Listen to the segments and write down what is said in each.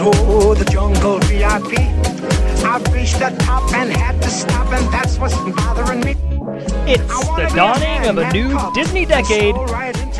Zoo, the jungle VIP. I've reached the top and had to stop, and that's what's bothering me. It's the dawning of a new Disney decade.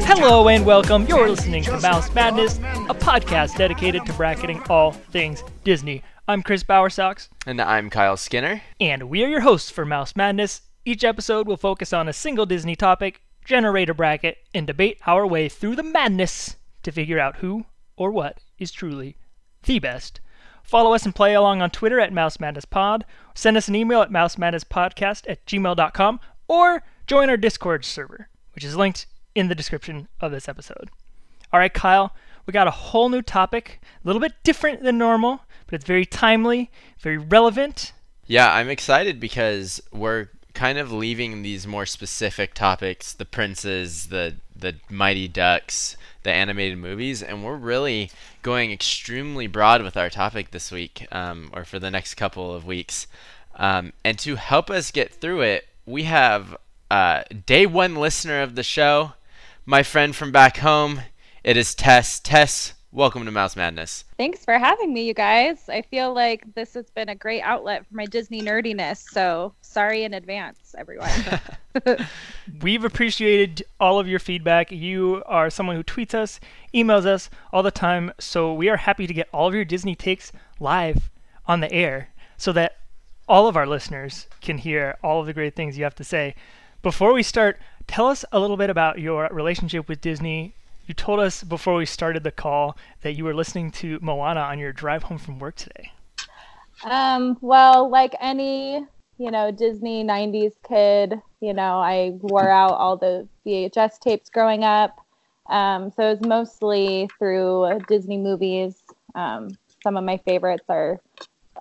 Hello and welcome. You're listening to Mouse Madness, a podcast dedicated to bracketing all things Disney. I'm Chris Bowersox, And I'm Kyle Skinner. and we are your hosts for Mouse Madness. Each episode will focus on a single Disney topic, generate a bracket, and debate our way through the madness to figure out who or what is truly the best. Follow us and play along on Twitter at Mouse Madness Pod. Send us an email at mousemadnesspodcast at gmail.com or join our Discord server, which is linked in the description of this episode. All right, Kyle, we got a whole new topic, a little bit different than normal, but it's very timely, very relevant. Yeah, I'm excited because we're kind of leaving these more specific topics, the princes, the the Mighty Ducks, the animated movies, and we're really going extremely broad with our topic this week, um, or for the next couple of weeks. Um, and to help us get through it, we have uh, day one listener of the show, my friend from back home. It is Tess. Tess, welcome to Mouse Madness. Thanks for having me, you guys. I feel like this has been a great outlet for my Disney nerdiness. So sorry in advance, everyone. We've appreciated all of your feedback. You are someone who tweets us, emails us all the time, so we are happy to get all of your Disney takes live on the air so that all of our listeners can hear all of the great things you have to say. Before we start, tell us a little bit about your relationship with Disney. You told us before we started the call that you were listening to Moana on your drive home from work today. um, well, like any, you know, Disney 90s kid, you know, I wore out all the VHS tapes growing up. Um, so it was mostly through Disney movies. Um, some of my favorites are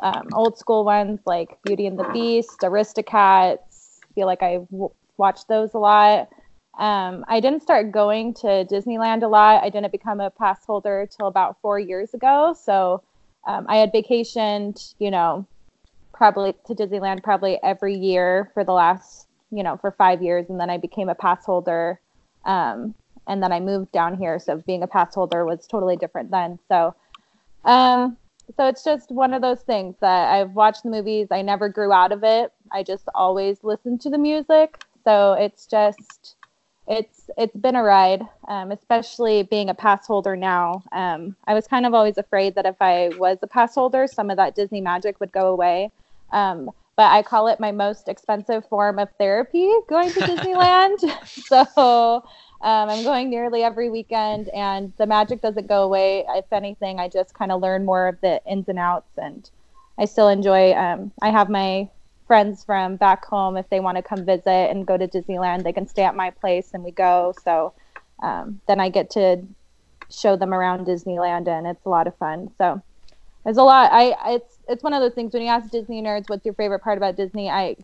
um, old school ones like Beauty and the Beast, Aristocats. I feel like I watched those a lot. Um, I didn't start going to Disneyland a lot. I didn't become a pass holder till about four years ago. So um, I had vacationed, you know, probably to Disneyland probably every year for the last, you know, for five years, and then I became a pass holder. Um, and then I moved down here, so being a pass holder was totally different then. So, um, so it's just one of those things that I've watched the movies. I never grew out of it. I just always listened to the music. So it's just it's it's been a ride, um, especially being a pass holder now. Um, I was kind of always afraid that if I was a pass holder, some of that Disney magic would go away. Um, but I call it my most expensive form of therapy going to Disneyland. so um, I'm going nearly every weekend, and the magic doesn't go away. If anything, I just kind of learn more of the ins and outs, and I still enjoy. Um, I have my friends from back home if they want to come visit and go to Disneyland, they can stay at my place and we go. So um, then I get to show them around Disneyland, and it's a lot of fun. So there's a lot. I it's it's one of those things when you ask Disney nerds what's your favorite part about Disney, I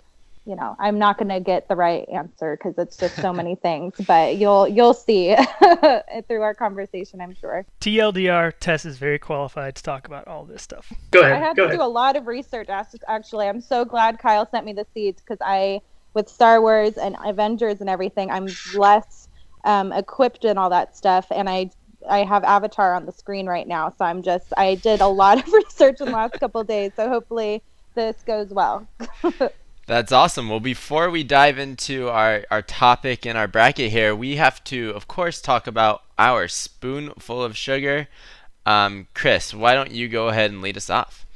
you know i'm not going to get the right answer because it's just so many things but you'll you'll see through our conversation i'm sure TLDR, Tess is very qualified to talk about all this stuff. Go ahead i had Go to ahead. do a lot of research actually i'm so glad kyle sent me the seeds because i with star wars and avengers and everything i'm less um, equipped in all that stuff and i i have avatar on the screen right now so i'm just i did a lot of research in the last couple of days so hopefully this goes well That's awesome. Well, before we dive into our, our topic and our bracket here, we have to, of course, talk about our spoonful of sugar. Um, Chris, why don't you go ahead and lead us off?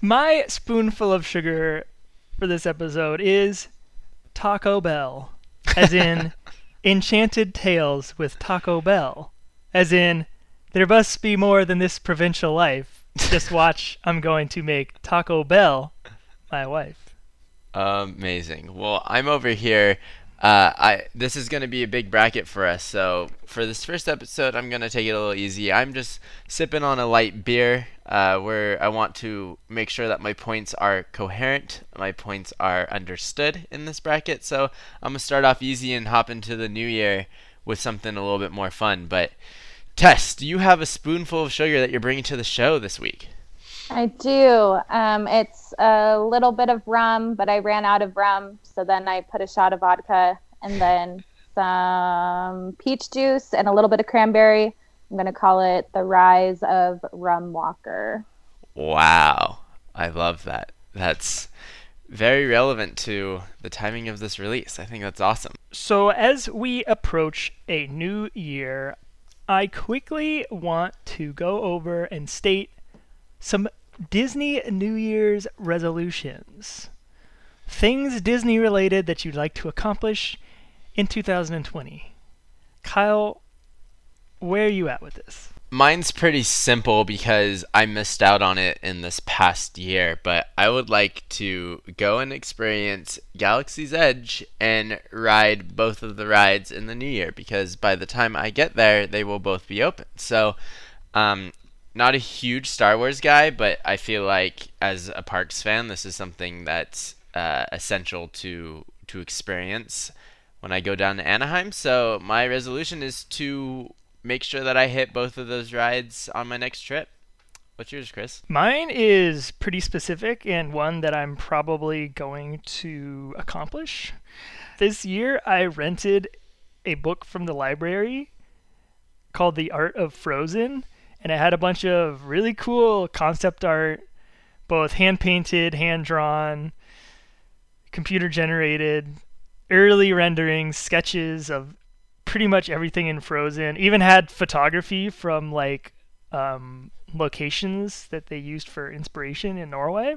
My spoonful of sugar for this episode is Taco Bell, as in Enchanted Tales with Taco Bell, as in there must be more than this provincial life. Just watch, I'm going to make Taco Bell my wife. Amazing. Well, I'm over here. Uh, I this is gonna be a big bracket for us. So for this first episode, I'm gonna take it a little easy. I'm just sipping on a light beer, uh, where I want to make sure that my points are coherent, my points are understood in this bracket. So I'm gonna start off easy and hop into the new year with something a little bit more fun. But Tess, do you have a spoonful of sugar that you're bringing to the show this week? I do. Um, it's a little bit of rum, but I ran out of rum, so then I put a shot of vodka and then some peach juice and a little bit of cranberry, I'm going to call it The Rise of Rum Walker. Wow. I love that. That's very relevant to the timing of this release. I think that's awesome. So, as we approach a new year, I quickly want to go over and state some Disney New Year's resolutions. Things Disney related that you'd like to accomplish in 2020. Kyle, where are you at with this? Mine's pretty simple because I missed out on it in this past year, but I would like to go and experience Galaxy's Edge and ride both of the rides in the new year because by the time I get there, they will both be open. So, um, not a huge Star Wars guy, but I feel like as a Parks fan, this is something that's uh, essential to to experience when I go down to Anaheim. So my resolution is to make sure that I hit both of those rides on my next trip. What's yours, Chris? Mine is pretty specific and one that I'm probably going to accomplish. This year, I rented a book from the library called The Art of Frozen, and it had a bunch of really cool concept art, both hand painted, hand drawn, computer generated, early renderings, sketches of pretty much everything in Frozen. Even had photography from like um, locations that they used for inspiration in Norway.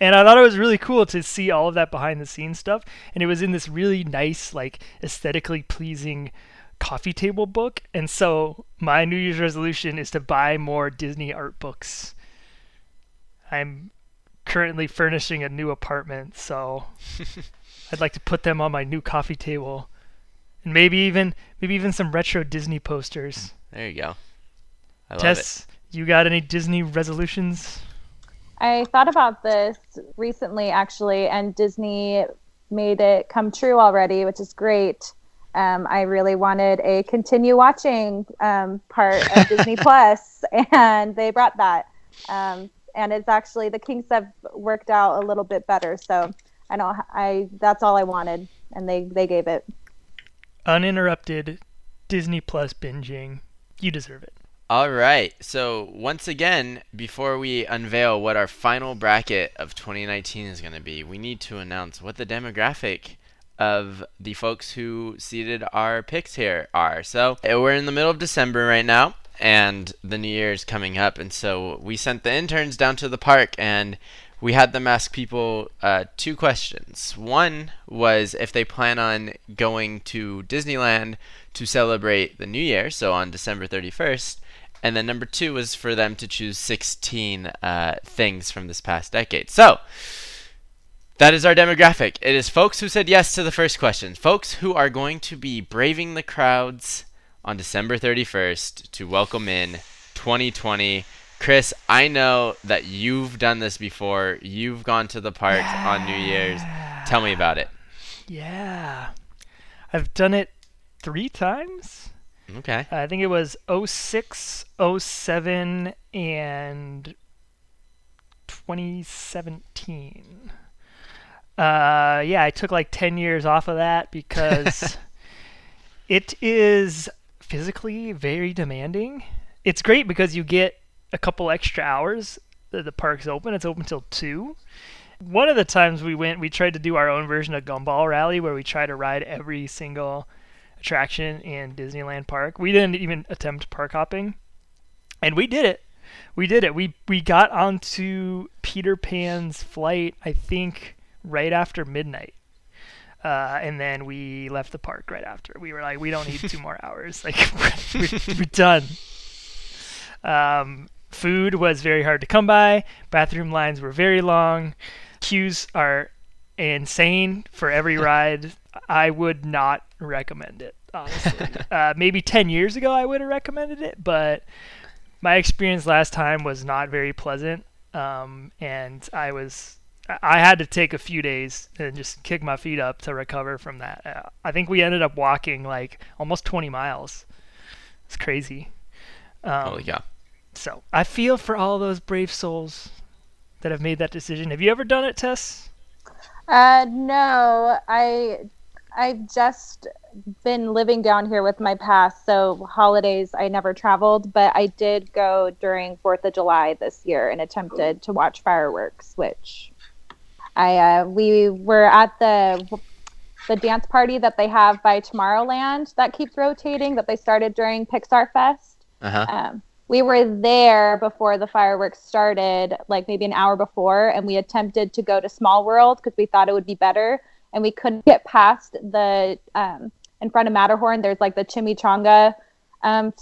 And I thought it was really cool to see all of that behind the scenes stuff. And it was in this really nice, like aesthetically pleasing coffee table book. And so my New Year's resolution is to buy more Disney art books. I'm currently furnishing a new apartment, so I'd like to put them on my new coffee table and maybe even maybe even some retro Disney posters. There you go. I love Tess, it. you got any Disney resolutions? I thought about this recently, actually, and Disney made it come true already, which is great. Um, I really wanted a continue watching um, part of Disney Plus, and they brought that. Um, and it's actually the kinks have worked out a little bit better. So I don't. I that's all I wanted, and they they gave it. Uninterrupted Disney Plus binging. You deserve it. All right. So once again, before we unveil what our final bracket of 2019 is going to be, we need to announce what the demographic of the folks who seeded our picks here are. So uh, we're in the middle of December right now, and the New Year is coming up, and so we sent the interns down to the park and we had them ask people uh, two questions. One was if they plan on going to Disneyland to celebrate the New Year, so on December 31st. And then number two was for them to choose 16 uh, things from this past decade. So, that is our demographic. It is folks who said yes to the first question. Folks who are going to be braving the crowds on December 31st to welcome in 2020 Chris, I know that you've done this before. You've gone to the park yeah. on New Year's. Tell me about it. Yeah. I've done it three times. Okay. I think it was 06, 07, and 2017. Uh, yeah, I took like 10 years off of that because it is physically very demanding. It's great because you get a couple extra hours that the park's open. It's open till two. One of the times we went, we tried to do our own version of Gumball Rally, where we try to ride every single attraction in Disneyland Park. We didn't even attempt park hopping, and we did it. We did it. We we got onto Peter Pan's flight, I think, right after midnight. Uh, and then we left the park right after. We were like, we don't need two more hours. Like, we're, we're done. Um, Food was very hard to come by. Bathroom lines were very long. Queues are insane for every ride. I would not recommend it, honestly. uh, maybe 10 years ago I would have recommended it, but my experience last time was not very pleasant. Um, and I was I had to take a few days and just kick my feet up to recover from that. Uh, I think we ended up walking like almost 20 miles. It's crazy. Um, Holy cow! So I feel for all those brave souls that have made that decision. Have you ever done it, Tess? Uh, no, I I've just been living down here with my past, so holidays I never traveled, but I did go during Fourth of July this year and attempted to watch fireworks, which I uh, we were at the the dance party that they have by Tomorrowland that keeps rotating that they started during Pixar Fest. Uh-huh. Um, we were there before the fireworks started, like maybe an hour before, and we attempted to go to Small World because we thought it would be better, and we couldn't get past the um, in front of Matterhorn. There's like the chimichanga um,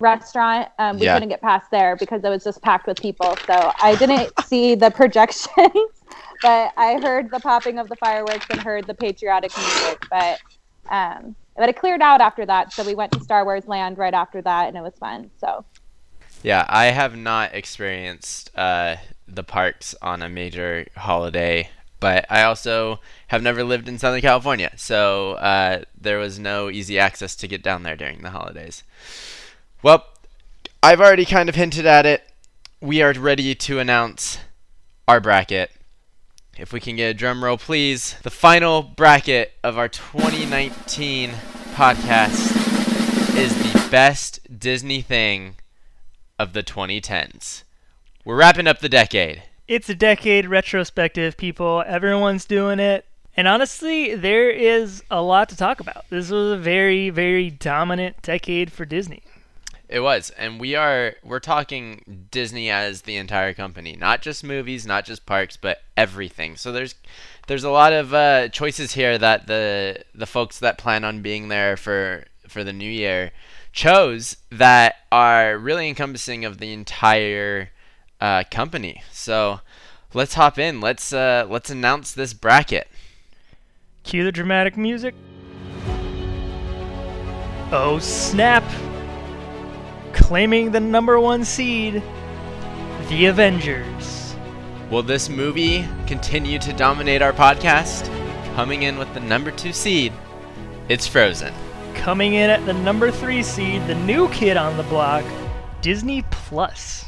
restaurant. Um, we Yeah. couldn't get past there because it was just packed with people. So I didn't see the projections, but I heard the popping of the fireworks and heard the patriotic music. But um, but it cleared out after that, so we went to Star Wars Land right after that, and it was fun. So Yeah, I have not experienced uh, the parks on a major holiday, but I also have never lived in Southern California, so uh, there was no easy access to get down there during the holidays. Well, I've already kind of hinted at it. We are ready to announce our bracket. If we can get a drum roll, please. The final bracket of our 2019 podcast is the best Disney thing of the 2010s. We're wrapping up the decade. It's a decade retrospective, people. Everyone's doing it. And honestly, there is a lot to talk about. This was a very, very dominant decade for Disney. It was, and we are we're talking Disney as the entire company, not just movies, not just parks, but everything. So there's there's a lot of uh, choices here that the the folks that plan on being there for for the new year chose that are really encompassing of the entire uh, company. So let's hop in. Let's uh, let's announce this bracket. Cue the dramatic music. Oh snap! Claiming the number one seed, The Avengers. Will this movie continue to dominate our podcast? Coming in with the number two seed, it's Frozen. Coming in at the number three seed, the new kid on the block, Disney Plus.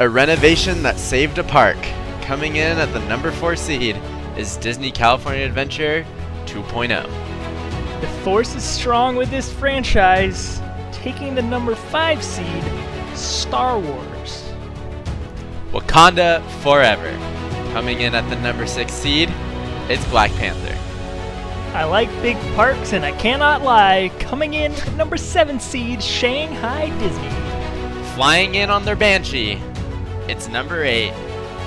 A renovation that saved a park. Coming in at the number four seed is Disney California Adventure oh. 2.0. The force is strong with this franchise, taking the number five seed, Star Wars. Wakanda Forever. Coming in at the number six seed, it's Black Panther. I like big parks, and I cannot lie. Coming in at number seven seed, Shanghai Disney. Flying in on their Banshee, it's number eight,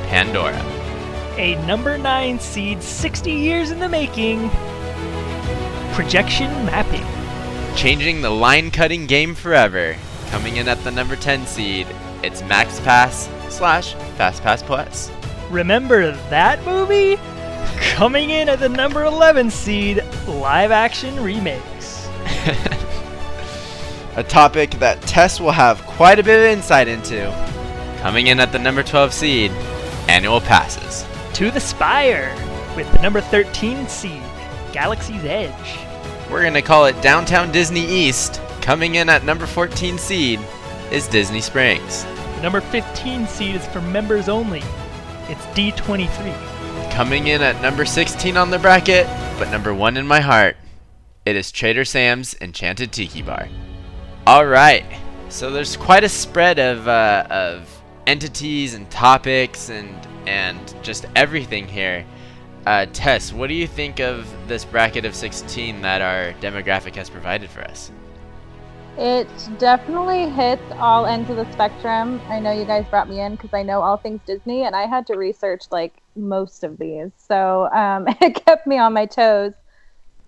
Pandora. A number nine seed, 60 years in the making. Projection mapping. Changing the line cutting game forever. Coming in at the number 10 seed, it's Max Pass slash Fast Pass Plus. Remember that movie? Coming in at the number 11 seed, live action remakes. A topic that Tess will have quite a bit of insight into. Coming in at the number 12 seed, annual passes. To the Spire with the number 13 seed, Galaxy's Edge. We're going to call it Downtown Disney East. Coming in at number 14 seed is Disney Springs. The number 15 seed is for members only. It's D23. Coming in at number 16 on the bracket, but number 1 in my heart, it is Trader Sam's Enchanted Tiki Bar. Alright, so there's quite a spread of, uh, of entities and topics and, and just everything here. Uh, Tess, what do you think of this bracket of 16 that our demographic has provided for us? It definitely hits all ends of the spectrum. I know you guys brought me in because I know all things Disney, and I had to research like most of these, so um, it kept me on my toes.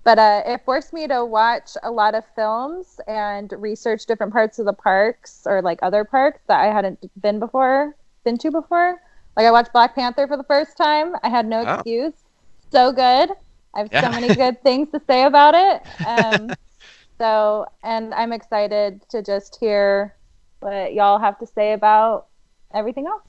But uh, it forced me to watch a lot of films and research different parts of the parks or like other parks that I hadn't been before, been to before. Like I watched Black Panther for the first time. I had no Oh. excuse. So good. I have Yeah. so many good things to say about it. Um, so, and I'm excited to just hear what y'all have to say about everything else.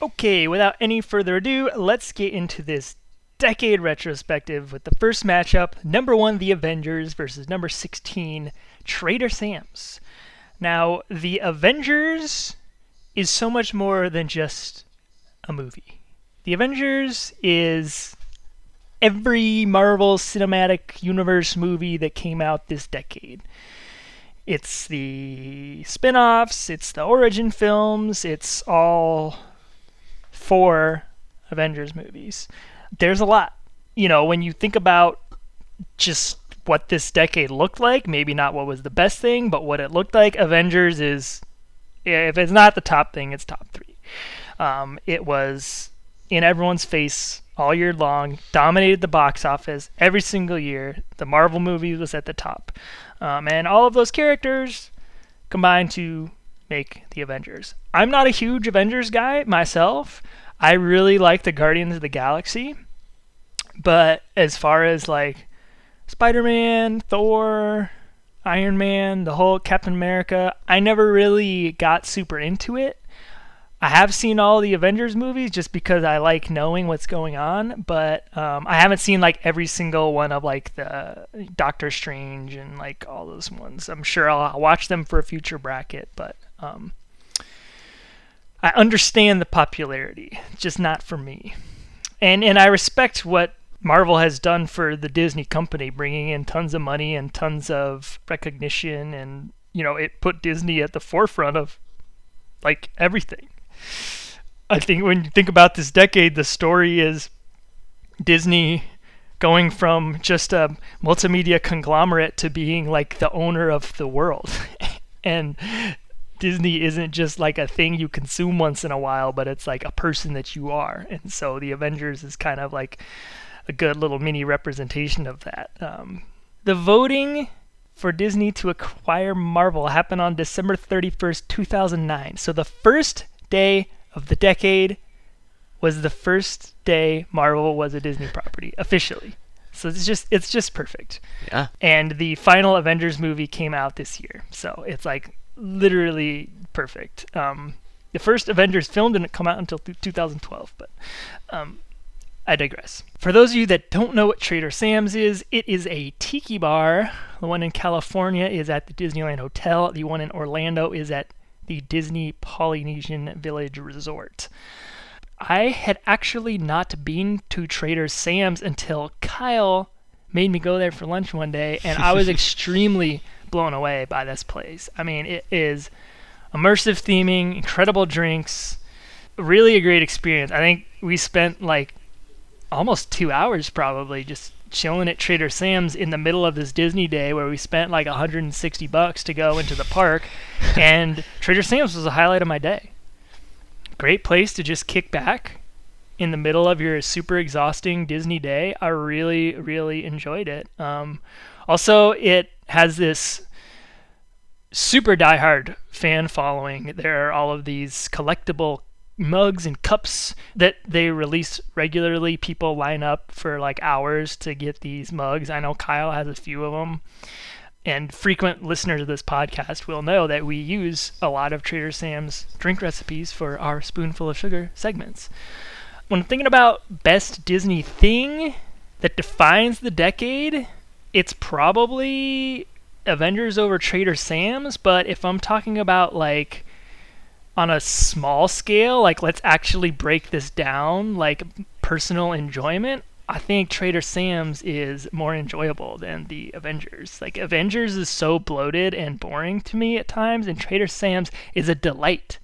Okay, without any further ado, let's get into this decade retrospective with the first matchup number one, The Avengers, versus number 16, Trader Sam's. Now, The Avengers is so much more than just a movie. The Avengers is every Marvel Cinematic Universe movie that came out this decade. It's the spin offs, it's the origin films, it's all four Avengers movies. There's a lot. You know, when you think about just what this decade looked like, maybe not what was the best thing, but what it looked like, Avengers is, if it's not the top thing, it's top three. Um, it was in everyone's face all year long, dominated the box office every single year. The Marvel movie was at the top. Um, and all of those characters combined to make the Avengers. I'm not a huge Avengers guy myself. I really like the Guardians of the Galaxy. But as far as like Spider Man, Thor, Iron Man, the whole Captain America, I never really got super into it. I have seen all the Avengers movies just because I like knowing what's going on, but um, I haven't seen like every single one of like the Doctor Strange and like all those ones. I'm sure I'll watch them for a future bracket, but um, I understand the popularity, just not for me. And and I respect what Marvel has done for the Disney company, bringing in tons of money and tons of recognition, and you know it put Disney at the forefront of like everything. I think when you think about this decade, the story is Disney going from just a multimedia conglomerate to being like the owner of the world. and Disney isn't just like a thing you consume once in a while, but it's like a person that you are. And so the Avengers is kind of like a good little mini representation of that. Um, the voting for Disney to acquire Marvel happened on December 31st, 2009. So the first day of the decade was the first day Marvel was a Disney property officially. So it's just it's just perfect. Yeah. And the final Avengers movie came out this year. So it's like literally perfect. Um, the first Avengers film didn't come out until 2012, but um, I digress. For those of you that don't know what Trader Sam's is, it is a tiki bar. The one in California is at the Disneyland Hotel. The one in Orlando is at the Disney Polynesian Village Resort. I had actually not been to Trader Sam's until Kyle made me go there for lunch one day, and I was extremely blown away by this place. I mean, it is immersive theming, incredible drinks, really a great experience. I think we spent like almost two hours probably just chilling at Trader Sam's in the middle of this Disney day where we spent like 160 bucks to go into the park, and Trader Sam's was a highlight of my day. Great place to just kick back in the middle of your super exhausting Disney day. I really, really enjoyed it. Um, also, it has this super diehard fan following. There are all of these collectible mugs and cups that they release regularly. People line up for like hours to get these mugs. I know Kyle has a few of them. And frequent listeners of this podcast will know that we use a lot of Trader Sam's drink recipes for our spoonful of sugar segments. When I'm thinking about best Disney thing that defines the decade, it's probably Avengers over Trader Sam's, but if I'm talking about like on a small scale, like let's actually break this down, like personal enjoyment, I think Trader Sam's is more enjoyable than the Avengers. Like Avengers is so bloated and boring to me at times, and Trader Sam's is a delight.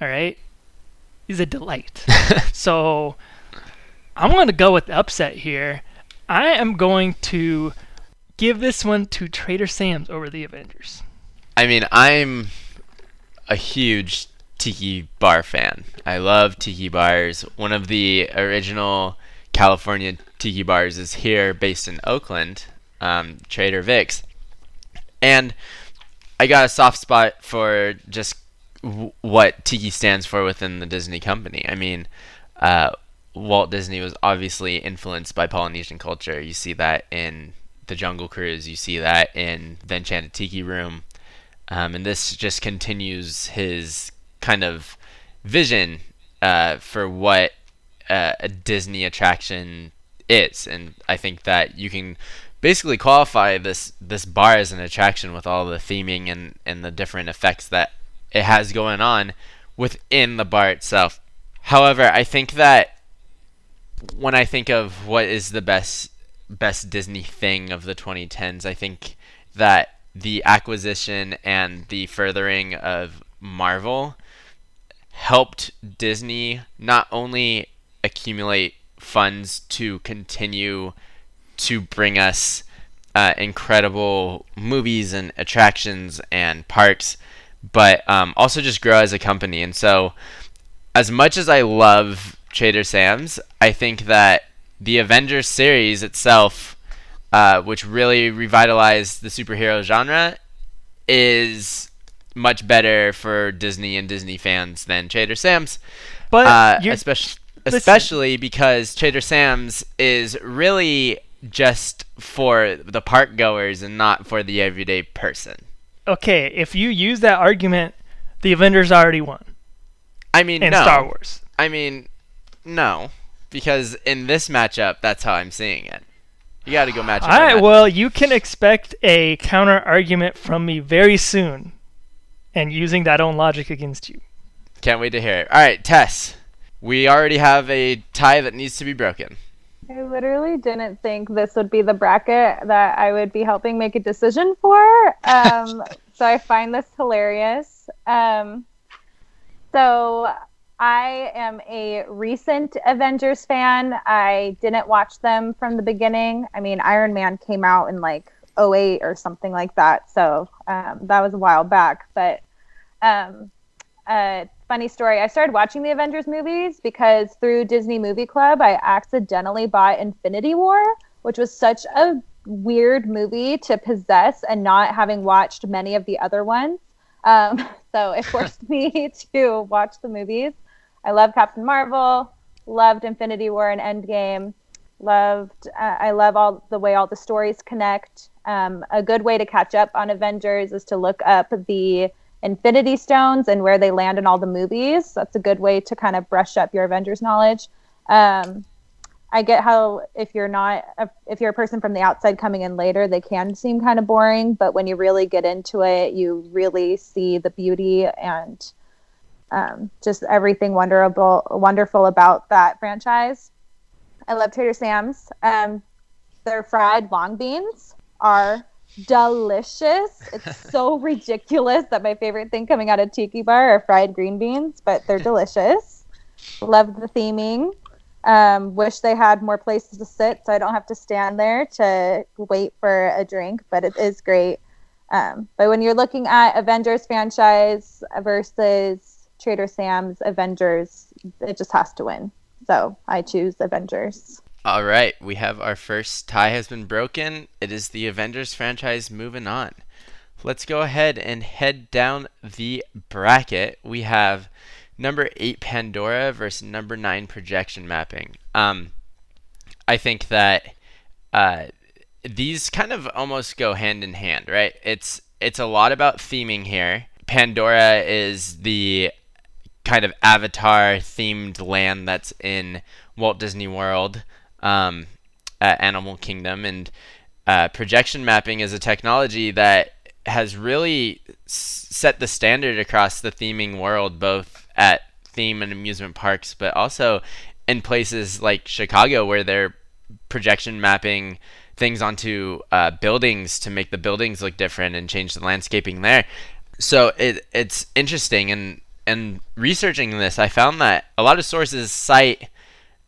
All right, is a delight. so I'm going to go with the upset here. I am going to give this one to Trader Sam's over the Avengers. I mean, I'm a huge tiki bar fan. I love tiki bars. One of the original California tiki bars is here, based in Oakland, um, Trader Vic's, and I got a soft spot for just w- what tiki stands for within the Disney company. I mean, uh, Walt Disney was obviously influenced by Polynesian culture. You see that in the Jungle Cruise. You see that in the Enchanted Tiki Room. Um, and this just continues his kind of vision uh, for what uh, a Disney attraction is, and I think that you can basically qualify this this bar as an attraction with all the theming and and the different effects that it has going on within the bar itself. However, I think that when I think of what is the best best Disney thing of the 2010s, I think that the acquisition and the furthering of Marvel helped Disney not only accumulate funds to continue to bring us uh, incredible movies and attractions and parks, but um, also just grow as a company. And so, as much as I love Trader Sam's, I think that the Avengers series itself, uh, which really revitalized the superhero genre, is much better for Disney and Disney fans than Trader Sam's. But Uh, especially listen. especially because Trader Sam's is really just for the park goers and not for the everyday person. okay, if you use that argument, the Avengers already won I mean, in no. Star Wars. I mean, no, because in this matchup, that's how I'm seeing it. You got to go match. All right. by well, you can expect a counter argument from me very soon, and using that own logic against you. Can't wait to hear it. All right, Tess. We already have a tie that needs to be broken. I literally didn't think this would be the bracket that I would be helping make a decision for. Um, so I find this hilarious. Um, so I am a recent Avengers fan. I didn't watch them from the beginning. I mean, Iron Man came out in like 08 or something like that. So um, that was a while back. But um, funny story. I started watching the Avengers movies because through Disney Movie Club, I accidentally bought Infinity War, which was such a weird movie to possess and not having watched many of the other ones. Um, so it forced me to watch the movies. I love Captain Marvel, loved Infinity War and Endgame, loved. Uh, I love all the way all the stories connect. Um, a good way to catch up on Avengers is to look up the Infinity Stones and where they land in all the movies. That's a good way to kind of brush up your Avengers knowledge. Um, I get how if you're not if you're a person from the outside coming in later, they can seem kind of boring, but when you really get into it, you really see the beauty and um, just everything wonderful wonderful about that franchise. I love Trader Sam's. Um, their fried long beans are delicious. It's so ridiculous that my favorite thing coming out of Tiki Bar are fried green beans, but they're delicious. Love the theming. Um, wish they had more places to sit so I don't have to stand there to wait for a drink, but it is great. Um, but when you're looking at Avengers franchise versus Trader Sam's Avengers, it just has to win. So I choose Avengers. All right, we have our first tie has been broken. It is the Avengers franchise moving on. Let's go ahead and head down the bracket. We have number 8 Pandora versus number 9 projection mapping. Um I think that uh these kind of almost go hand in hand, right? It's it's a lot about theming here. Pandora is the kind of avatar themed land that's in Walt Disney World, um, Animal Kingdom, and uh, projection mapping is a technology that has really set the standard across the theming world, both at theme and amusement parks, but also in places like Chicago where they're projection mapping things onto uh, buildings to make the buildings look different and change the landscaping there. So it it's interesting and and researching this, I found that a lot of sources cite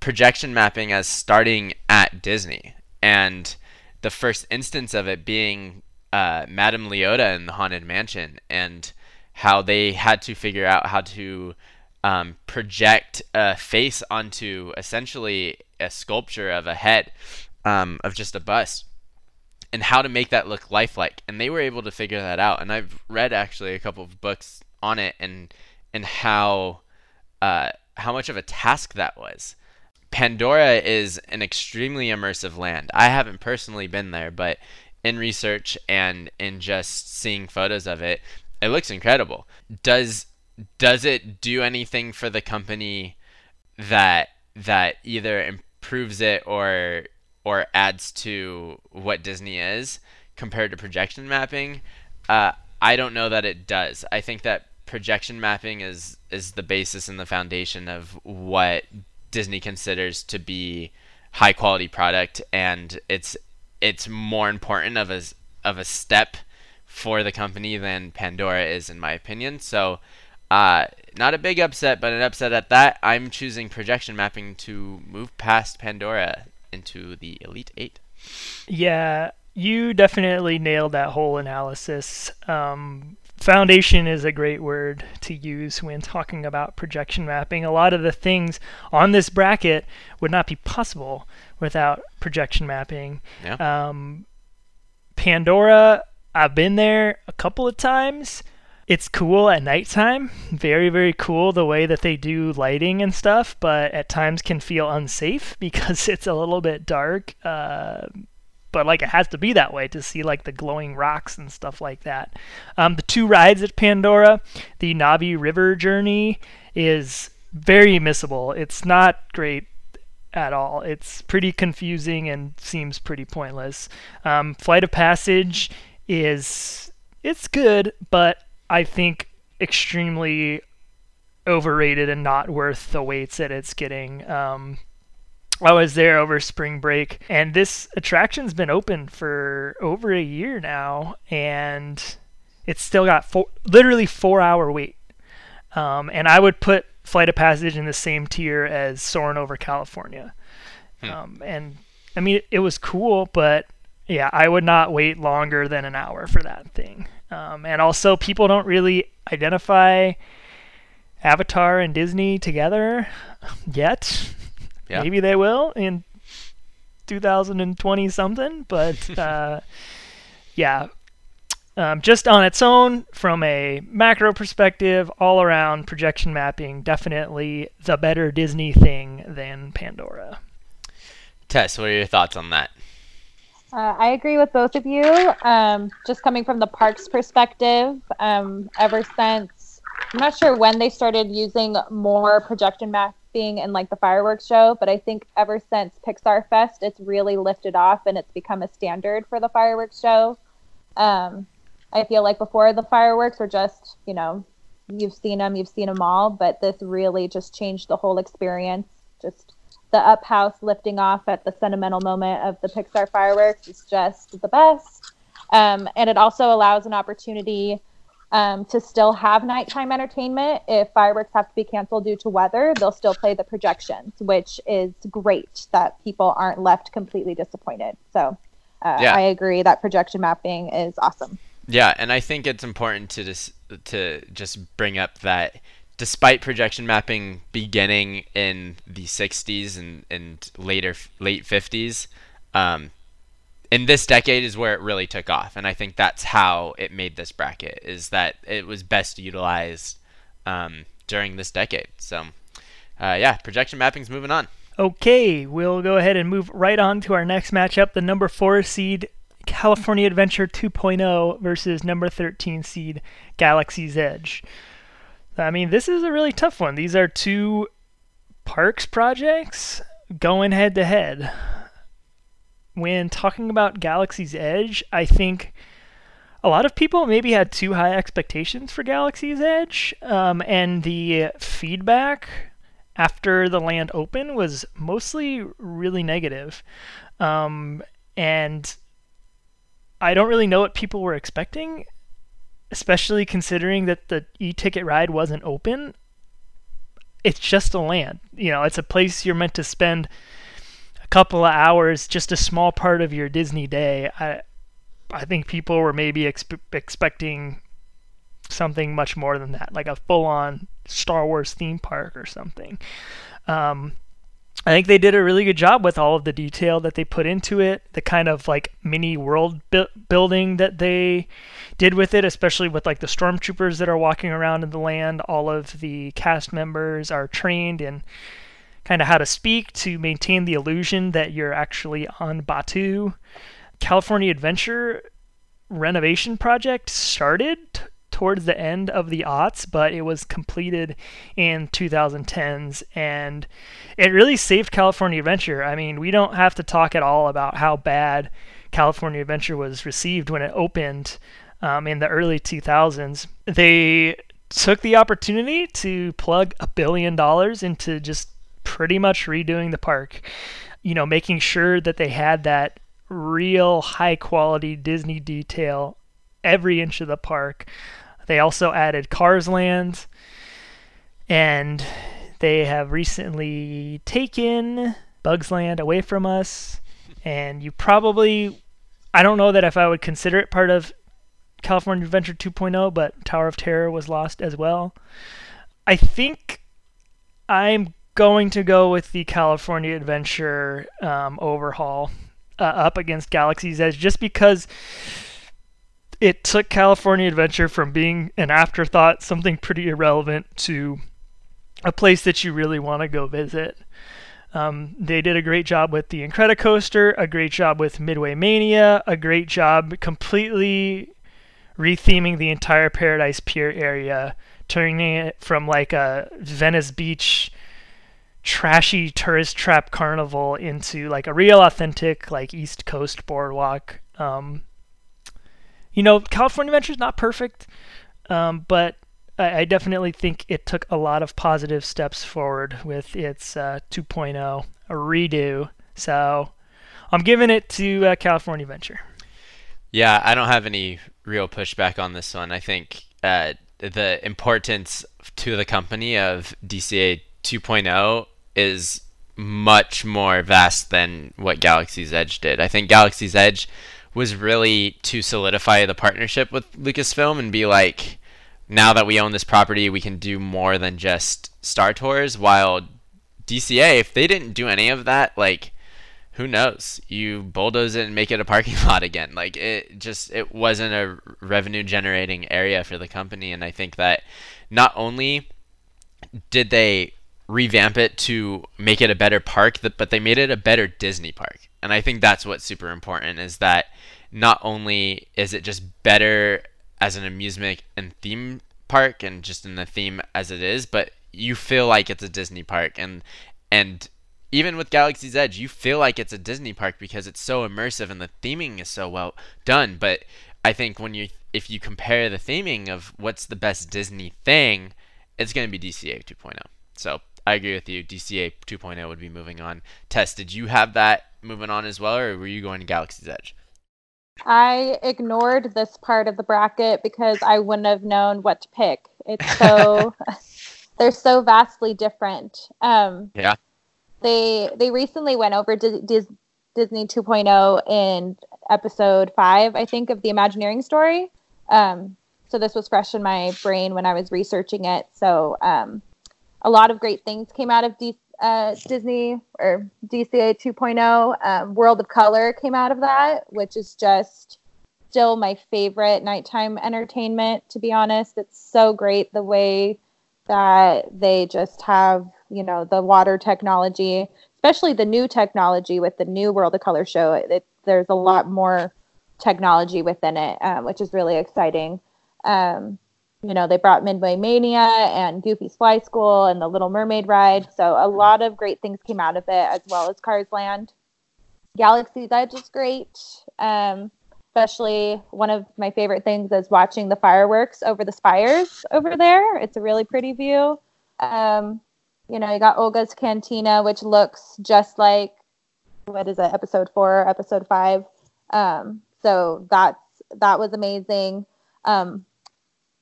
projection mapping as starting at Disney, and the first instance of it being uh, Madame Leota in the Haunted Mansion, and how they had to figure out how to um, project a face onto essentially a sculpture of a head um, of just a bust and how to make that look lifelike. And they were able to figure that out. And i've read actually a couple of books on it and and how uh, how much of a task that was pandora is an extremely immersive land i haven't personally been there but in research and in just seeing photos of it it looks incredible does does it do anything for the company that that either improves it or or adds to what Disney is compared to projection mapping? Uh, I don't know that it does. I think that projection mapping is is the basis and the foundation of what Disney considers to be high quality product, and it's it's more important of a of a step for the company than Pandora is, in my opinion. So, uh, not a big upset, but an upset at that. I'm choosing projection mapping to move past Pandora into the Elite Eight. Yeah, you definitely nailed that whole analysis. Um, foundation is a great word to use when talking about projection mapping. A lot of the things on this bracket would not be possible without projection mapping. Yeah. Um, Pandora, I've been there a couple of times. It's cool at nighttime. Very, very cool the way that they do lighting and stuff, but at times can feel unsafe because it's a little bit dark. Uh, but like it has to be that way to see like the glowing rocks and stuff like that. Um, the two rides at Pandora, the Na'vi River journey is very missable. It's not great at all. It's pretty confusing and seems pretty pointless. Um, Flight of Passage is it's good, but I think extremely overrated and not worth the waits that it's getting. Um, I was there over spring break, and this attraction's been open for over a year now, and it's still got four, literally four hour wait. Um, and I would put Flight of Passage in the same tier as Soarin' over California. Hmm. Um, and I mean, it was cool, but yeah, I would not wait longer than an hour for that thing. Um, and also, people don't really identify Avatar and Disney together yet. Yeah. Maybe they will in 2020 something, but uh, yeah. Um, just on its own, from a macro perspective, all around projection mapping, definitely the better Disney thing than Pandora. Tess, what are your thoughts on that? Uh, I agree with both of you. Um, just coming from the parks perspective, um, ever since I'm not sure when they started using more projection mapping in like the fireworks show, but I think ever since Pixar Fest, it's really lifted off and it's become a standard for the fireworks show. Um, I feel like before the fireworks were just, you know, you've seen them, you've seen them all, but this really just changed the whole experience. Just the up house lifting off at the sentimental moment of the Pixar fireworks is just the best. Um, and it also allows an opportunity um, to still have nighttime entertainment. If fireworks have to be canceled due to weather, they'll still play the projections, which is great that people aren't left completely disappointed. So uh, Yeah. I agree that projection mapping is awesome. Yeah, and I think it's important to just to just bring up that despite projection mapping beginning in the 60s and, and later late 50s, um, in this decade is where it really took off, and I think that's how it made this bracket is that it was best utilized um, during this decade. So, uh, yeah, projection mapping's moving on. Okay, we'll go ahead and move right on to our next matchup the number 4 seed California Adventure 2.0 versus number 13 seed Galaxy's Edge. I mean, this is a really tough one. These are two parks projects going head to head. When talking about Galaxy's Edge, I think a lot of people maybe had too high expectations for Galaxy's Edge, um, and the feedback after the land open was mostly really negative. Um, and I don't really know what people were expecting, especially considering that the e-ticket ride wasn't open. It's just a land, you know. It's a place you're meant to spend a couple of hours, just a small part of your Disney day. I, I think people were maybe exp- expecting something much more than that, like a full-on Star Wars theme park or something. Um, I think they did a really good job with all of the detail that they put into it, the kind of like mini world bu- building that they did with it, especially with like the stormtroopers that are walking around in the land. All of the cast members are trained in kind of how to speak to maintain the illusion that you're actually on Batuu. California Adventure renovation project started t- towards the end of the aughts, but it was completed in 2010s, and it really saved California Adventure. I mean, we don't have to talk at all about how bad California Adventure was received when it opened um, in the early 2000s. They took the opportunity to plug a billion dollars into just pretty much redoing the park. You know, making sure that they had that real high quality Disney detail every inch of the park. They also added Cars Land and they have recently taken Bugs Land away from us and you probably I don't know that if I would consider it part of California Adventure 2.0, but Tower of Terror was lost as well. I think I'm going to go with the California Adventure um, overhaul uh, up against Galaxy's Edge just because it took California Adventure from being an afterthought, something pretty irrelevant, to a place that you really want to go visit. Um, they did a great job with the Incredicoaster, a great job with Midway Mania, a great job completely retheming the entire Paradise Pier area, turning it from like a Venice Beach trashy tourist trap carnival into like a real authentic like East Coast boardwalk. Um, you know, California Adventure is not perfect, um, but I, I, definitely think it took a lot of positive steps forward with its uh, 2.0 a redo. So I'm giving it to uh, California Adventure. Yeah, I don't have any real pushback on this one. I think uh, the importance to the company of DCA 2.0 is much more vast than what Galaxy's Edge did. I think Galaxy's Edge was really to solidify the partnership with Lucasfilm and be like, now that we own this property, we can do more than just Star Tours. While DCA, if they didn't do any of that, like who knows? You bulldoze it and make it a parking lot again. Like it just it wasn't a revenue generating area for the company and I think that not only did they revamp it to make it a better park, but they made it a better Disney park. And I think that's what's super important is that not only is it just better as an amusement and theme park and just in the theme as it is, but you feel like it's a Disney park and and even with Galaxy's Edge, you feel like it's a Disney park because it's so immersive and the theming is so well done. But I think when you if you compare the theming of what's the best Disney thing, it's going to be DCA 2.0. So I agree with you. DCA 2.0 would be moving on. Tess, did you have that moving on as well, or were you going to Galaxy's Edge? I ignored this part of the bracket because I wouldn't have known what to pick. It's so they're so vastly different. Um, yeah they they recently went over to Dis- Disney 2.0 in episode five, I think, of the Imagineering story. Um, so this was fresh in my brain when I was researching it. So um, a lot of great things came out of D- uh, Disney or DCA 2.0. Um, World of Color came out of that, which is just still my favorite nighttime entertainment. To be honest, it's so great the way that they just have you know the water technology especially the new technology with the new world of color show it, there's a lot more technology within it um, which is really exciting um, you know they brought midway mania and goofy's fly school and the little mermaid ride so a lot of great things came out of it as well as cars land galaxy's edge is great um, especially one of my favorite things is watching the fireworks over the spires over there. It's a really pretty view. Um, you know, you got Oga's Cantina, which looks just like what is it, episode four, episode five. Um, so that's that was amazing. Um,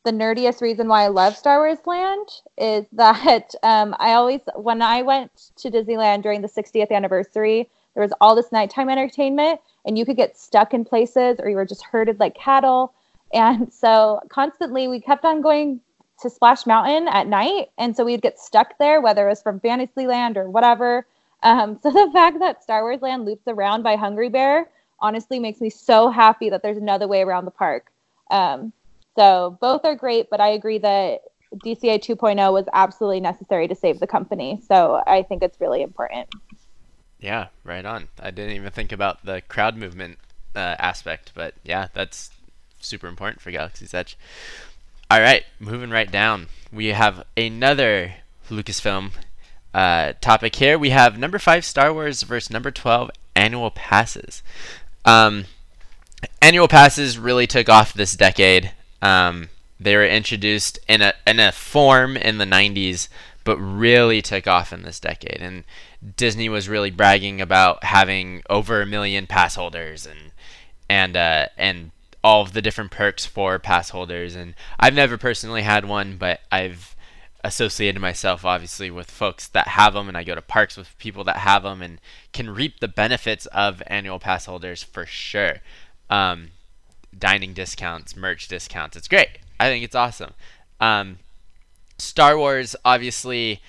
the nerdiest reason why I love Star Wars Land is that um, I always, when I went to Disneyland during the 60th anniversary, there was all this nighttime entertainment, and you could get stuck in places or you were just herded like cattle. And so constantly we kept on going to Splash Mountain at night. And so we'd get stuck there, whether it was from Fantasyland or whatever. Um, so the fact that Star Wars Land loops around by Hungry Bear honestly makes me so happy that there's another way around the park. Um, so both are great, but I agree that DCA 2.0 was absolutely necessary to save the company. So I think it's really important. Yeah, right on. I didn't even think about the crowd movement uh, aspect, but yeah, that's super important for Galaxy's Edge. All right, moving right down. We have another Lucasfilm uh, topic here. We have number five Star Wars versus number twelve annual passes. Um, annual passes really took off this decade. Um, they were introduced in a in a form in the '90s but really took off in this decade. And Disney was really bragging about having over a million pass holders and and uh, and all of the different perks for pass holders. And I've never personally had one, but I've associated myself obviously with folks that have them, and I go to parks with people that have them and can reap the benefits of annual pass holders for sure. Um, dining discounts, merch discounts. It's great. I think it's awesome. Um, Star Wars, obviously,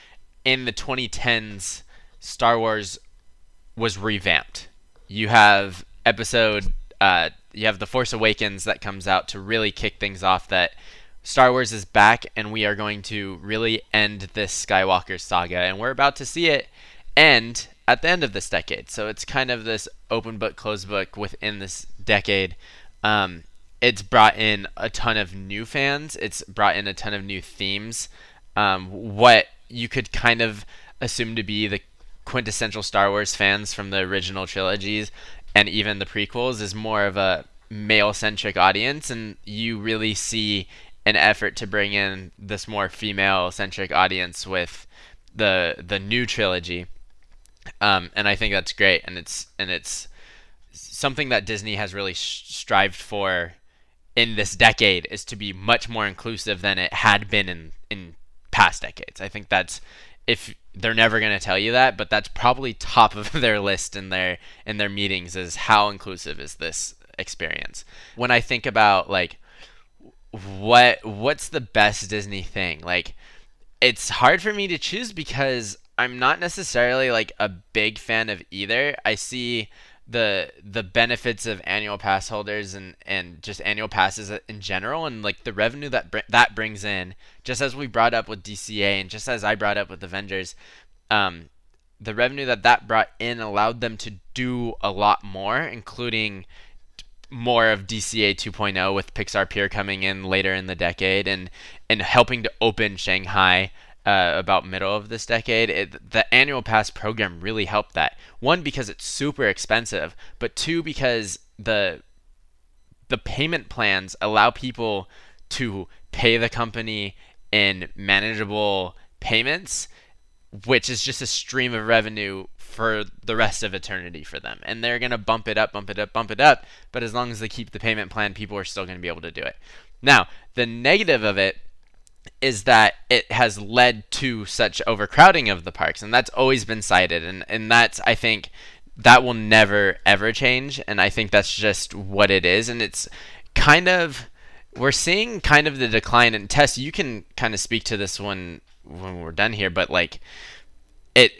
in the 2010s, Star Wars was revamped. You have episode, uh, you have The Force Awakens that comes out to really kick things off that Star Wars is back and we are going to really end this Skywalker saga. And we're about to see it end at the end of this decade. So it's kind of this open book, closed book within this decade. Um, it's brought in a ton of new fans. It's brought in a ton of new themes. Um, what you could kind of assume to be the quintessential Star Wars fans from the original trilogies and even the prequels is more of a male centric audience, and you really see an effort to bring in this more female centric audience with the the new trilogy. Um, and I think that's great, and it's and it's something that Disney has really strived for in this decade is to be much more inclusive than it had been in in past decades. I think that's if they're never going to tell you that, but that's probably top of their list in their in their meetings is how inclusive is this experience. When I think about like what what's the best Disney thing? Like it's hard for me to choose because I'm not necessarily like a big fan of either. I see the the benefits of annual pass holders and and just annual passes in general and like the revenue that br- that brings in. Just as we brought up with DCA and just as I brought up with Avengers um the revenue that that brought in allowed them to do a lot more including more of DCA 2.0 with Pixar Pier coming in later in the decade and and helping to open Shanghai uh, about middle of this decade, it, the annual pass program really helped that. One because it's super expensive, but two because the the payment plans allow people to pay the company in manageable payments, which is just a stream of revenue for the rest of eternity for them. And they're going to bump it up, bump it up, bump it up, but as long as they keep the payment plan, people are still going to be able to do it. Now, the negative of it is that it has led to such overcrowding of the parks and that's always been cited and and that's I think that will never ever change and I think that's just what it is and it's kind of we're seeing kind of the decline in Tess you can kind of speak to this one when we're done here but like it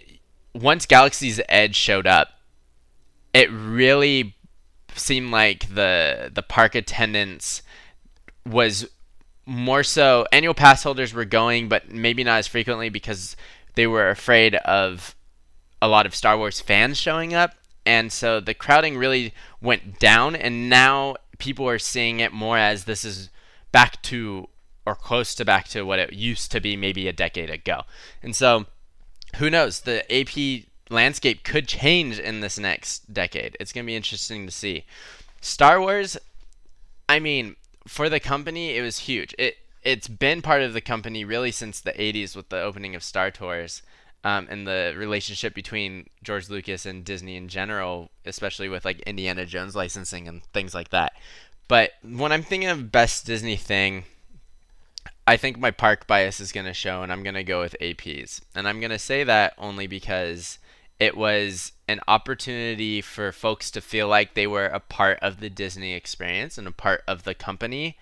once Galaxy's Edge showed up it really seemed like the the park attendance was more so annual pass holders were going, but maybe not as frequently because they were afraid of a lot of Star Wars fans showing up. And so the crowding really went down, and now people are seeing it more as this is back to or close to back to what it used to be maybe a decade ago. And so who knows? The AP landscape could change in this next decade. It's going to be interesting to see. Star Wars, I mean, for the company, it was huge. It it's been part of the company really since the 80s with the opening of Star Tours. Um, and the relationship between George Lucas and Disney in general, especially with like Indiana Jones licensing and things like that. But when I'm thinking of best Disney thing, I think my park bias is going to show, and I'm going to go with APs. And I'm going to say that only because it was an opportunity for folks to feel like they were a part of the Disney experience and a part of the company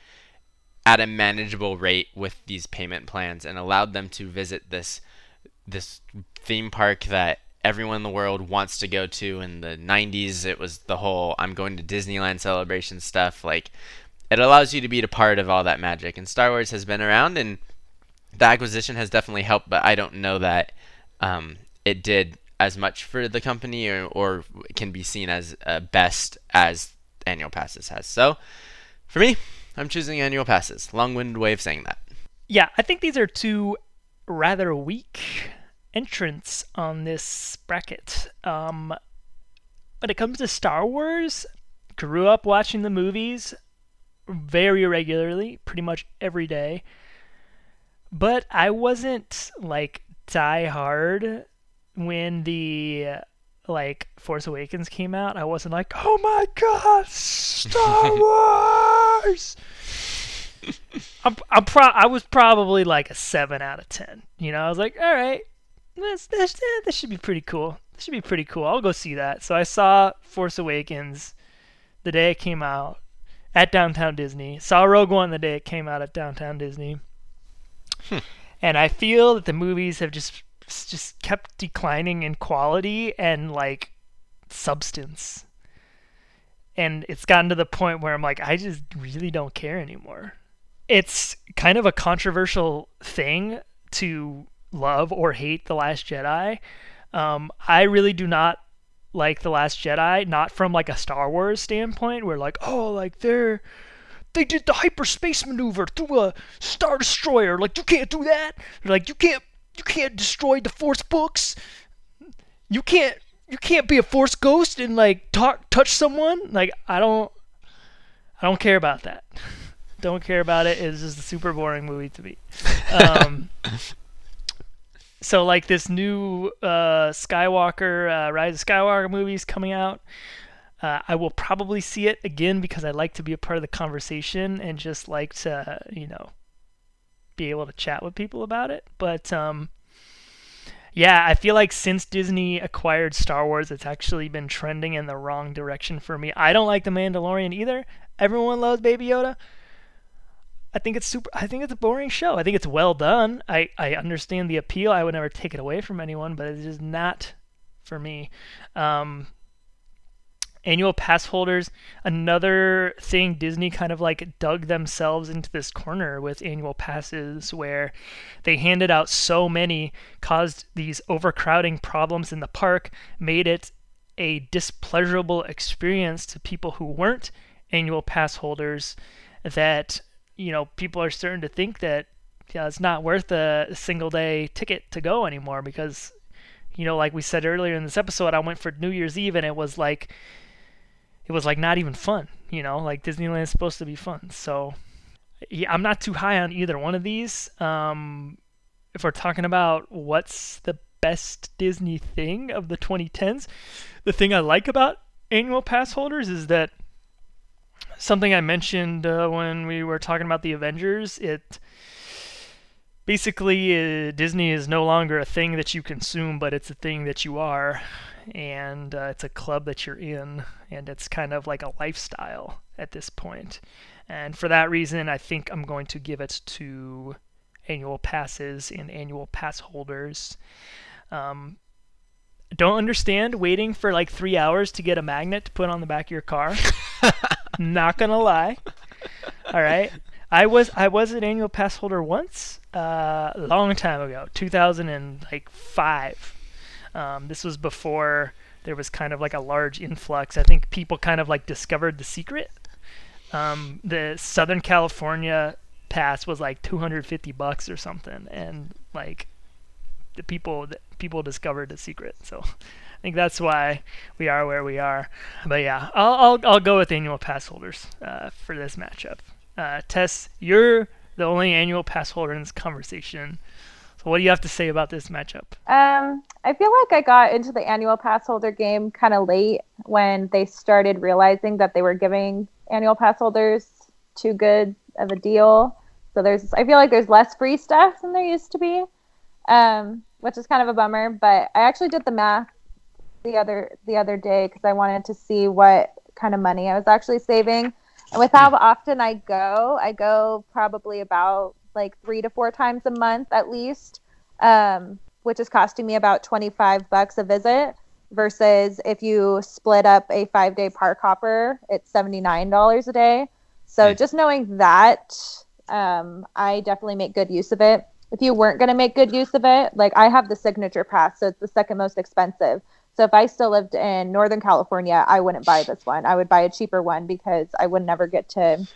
at a manageable rate with these payment plans and allowed them to visit this this theme park that everyone in the world wants to go to. In the 90s it was the whole I'm going to Disneyland celebration stuff. Like it allows you to be a part of all that magic. And Star Wars has been around and the acquisition has definitely helped but I don't know that um, it did as much for the company or, or can be seen as uh, best as annual passes has. So for me, I'm choosing annual passes. Long-winded way of saying that. Yeah, I think these are two rather weak entrants on this bracket. Um, when it comes to Star Wars, grew up watching the movies very regularly, pretty much every day. But I wasn't like Die Hard when the like Force Awakens came out, I wasn't like, "Oh my god, Star Wars!" I'm, I'm pro- I was probably like a seven out of ten. You know, I was like, "All right, this this eh, this should be pretty cool. This should be pretty cool. I'll go see that." So I saw Force Awakens the day it came out at Downtown Disney. Saw Rogue One the day it came out at Downtown Disney. Hmm. And I feel that the movies have just just kept declining in quality and like substance. And it's gotten to the point where I'm like, I just really don't care anymore. It's kind of a controversial thing to love or hate The Last Jedi. Um, I really do not like The Last Jedi, not from like a Star Wars standpoint, where like, oh, like they're they did the hyperspace maneuver through a star destroyer. Like you can't do that. Like you can't you can't destroy the force books. You can't you can't be a force ghost and like talk touch someone. Like I don't I don't care about that. don't care about it. It's just a super boring movie to me. Um, so like this new uh, Skywalker uh, Rise of Skywalker movies coming out. Uh, I will probably see it again because I like to be a part of the conversation and just like to, you know, be able to chat with people about it. But um, yeah, I feel like since Disney acquired Star Wars, it's actually been trending in the wrong direction for me. I don't like The Mandalorian either. Everyone loves Baby Yoda. I think it's super. I think it's a boring show. I think it's well done. I I understand the appeal. I would never take it away from anyone, but it's not for me. Um, annual pass holders another thing disney kind of like dug themselves into this corner with annual passes where they handed out so many caused these overcrowding problems in the park made it a displeasurable experience to people who weren't annual pass holders that you know people are starting to think that it's not worth a single day ticket to go anymore because you know like we said earlier in this episode I went for New Year's Eve and it was like it was like not even fun, you know, like Disneyland is supposed to be fun. So yeah, I'm not too high on either one of these. Um, if we're talking about what's the best Disney thing of the 2010s, the thing I like about annual pass holders is that something I mentioned uh, when we were talking about the Avengers, it basically uh, Disney is no longer a thing that you consume, but it's a thing that you are and uh, it's a club that you're in, and it's kind of like a lifestyle at this point. And for that reason, I think I'm going to give it to annual passes and annual pass holders. Um, don't understand waiting for like three hours to get a magnet to put on the back of your car. Not gonna lie. All right. I was I was an annual pass holder once, uh, a long time ago, 2005. Um, this was before there was kind of like a large influx. I think people kind of like discovered the secret. Um, the Southern California pass was like 250 bucks or something, and like the people the people discovered the secret. So I think that's why we are where we are. But yeah, I'll I'll, I'll go with annual pass holders uh, for this matchup. Uh, Tess, you're the only annual pass holder in this conversation. So what do you have to say about this matchup? Um, I feel like I got into the annual pass holder game kind of late when they started realizing that they were giving annual pass holders too good of a deal. So there's, I feel like there's less free stuff than there used to be, um, which is kind of a bummer. But I actually did the math the other the other day because I wanted to see what kind of money I was actually saving. And with how often I go, I go probably about like three to four times a month at least, um, which is costing me about 25 bucks a visit. Versus if you split up a five day park hopper, it's $79 a day. So mm. just knowing that, um, I definitely make good use of it. If you weren't going to make good use of it, like I have the signature pass, so it's the second most expensive. So if I still lived in Northern California, I wouldn't buy this one. I would buy a cheaper one because I would never get to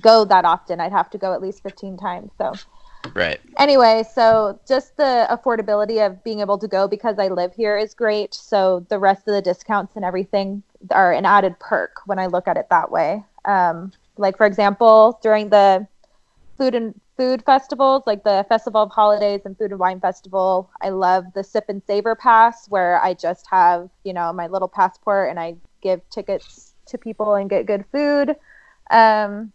go that often. I'd have to go at least 15 times. So, right. Anyway, so just the affordability of being able to go because I live here is great. So the rest of the discounts and everything are an added perk when I look at it that way. Um, like for example, during the food and food festivals, like the Festival of Holidays and Food and Wine Festival. I love the Sip and Savor Pass, where I just have, you know, my little passport and I give tickets to people and get good food. Um,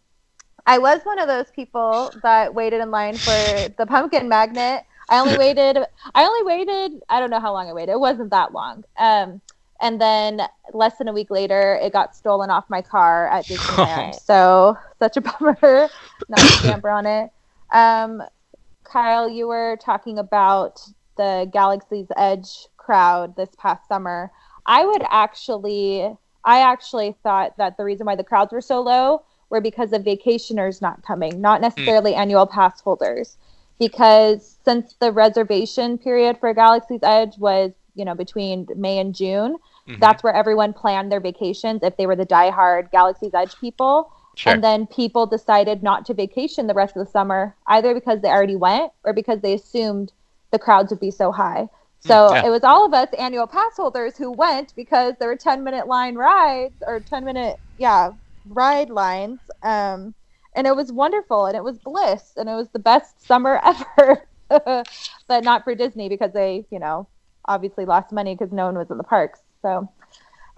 I was one of those people that waited in line for the pumpkin magnet. I only waited. I only waited. I don't know how long I waited. It wasn't that long. Um, and then less than a week later, it got stolen off my car at Disneyland. so such a bummer. Not a stamper on it. Um, Kyle, you were talking about the Galaxy's Edge crowd this past summer. I would actually, I actually thought that the reason why the crowds were so low were because of vacationers not coming, not necessarily mm. annual pass holders. Because since the reservation period for Galaxy's Edge was, you know, between May and June, mm-hmm. that's where everyone planned their vacations if they were the diehard Galaxy's Edge people. Sure. And then people decided not to vacation the rest of the summer, either because they already went or because they assumed the crowds would be so high. Hmm, so yeah. it was all of us annual pass holders who went because there were 10 minute line rides or 10 minute, yeah, ride lines. Um, and it was wonderful and it was bliss and it was the best summer ever. but not for Disney because they, you know, obviously lost money because no one was in the parks. So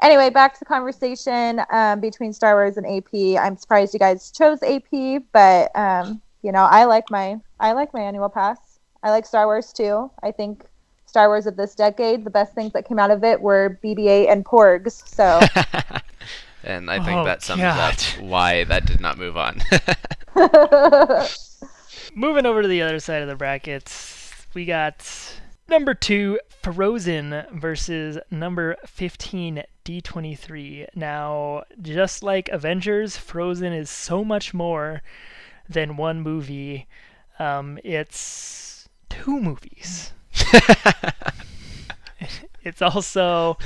anyway, back to the conversation um, between Star Wars and AP. I'm surprised you guys chose AP, but um, you know, I like my I like my annual pass. I like Star Wars too. I think Star Wars of this decade, the best things that came out of it were BB-8 and Porgs. So. and I think oh, that sums God. up why that did not move on. Moving over to the other side of the brackets, we got number two Frozen versus number 15 D23. Now, just like Avengers, Frozen is so much more than one movie. Um, it's two movies. it's also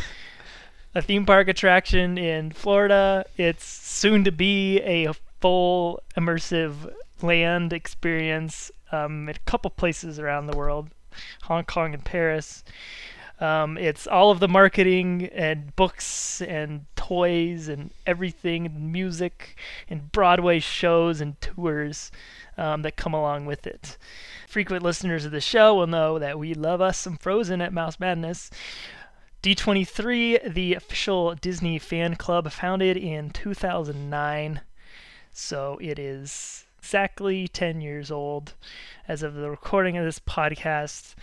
a theme park attraction in Florida. It's soon to be a full immersive land experience um, in a couple places around the world. Hong Kong and Paris. Um, it's all of the marketing and books and toys and everything, and music and Broadway shows and tours um, that come along with it. Frequent listeners of the show will know that we love us some Frozen at Mouse Madness. D23, the official Disney fan club, founded in 2009. So it is exactly 10 years old as of the recording of this podcast,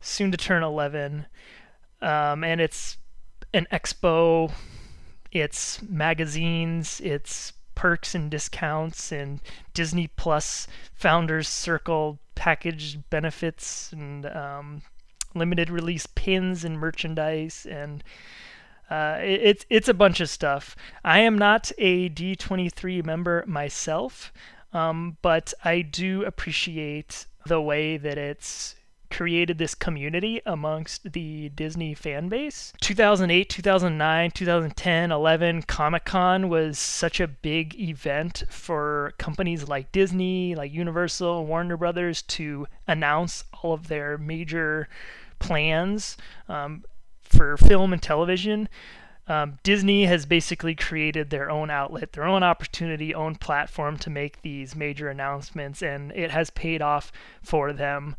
soon to turn 11. Um, and it's an expo, it's magazines, it's perks and discounts, and Disney Plus Founders Circle package benefits, and um, limited release pins and merchandise, and uh, it, it's it's a bunch of stuff. I am not a D23 member myself. Um, but I do appreciate the way that it's created this community amongst the Disney fan base. 2008, 2009, 2010, 11, Comic Con was such a big event for companies like Disney, like Universal, Warner Brothers to announce all of their major plans um, for film and television. Um, Disney has basically created their own outlet, their own opportunity, own platform to make these major announcements, and it has paid off for them.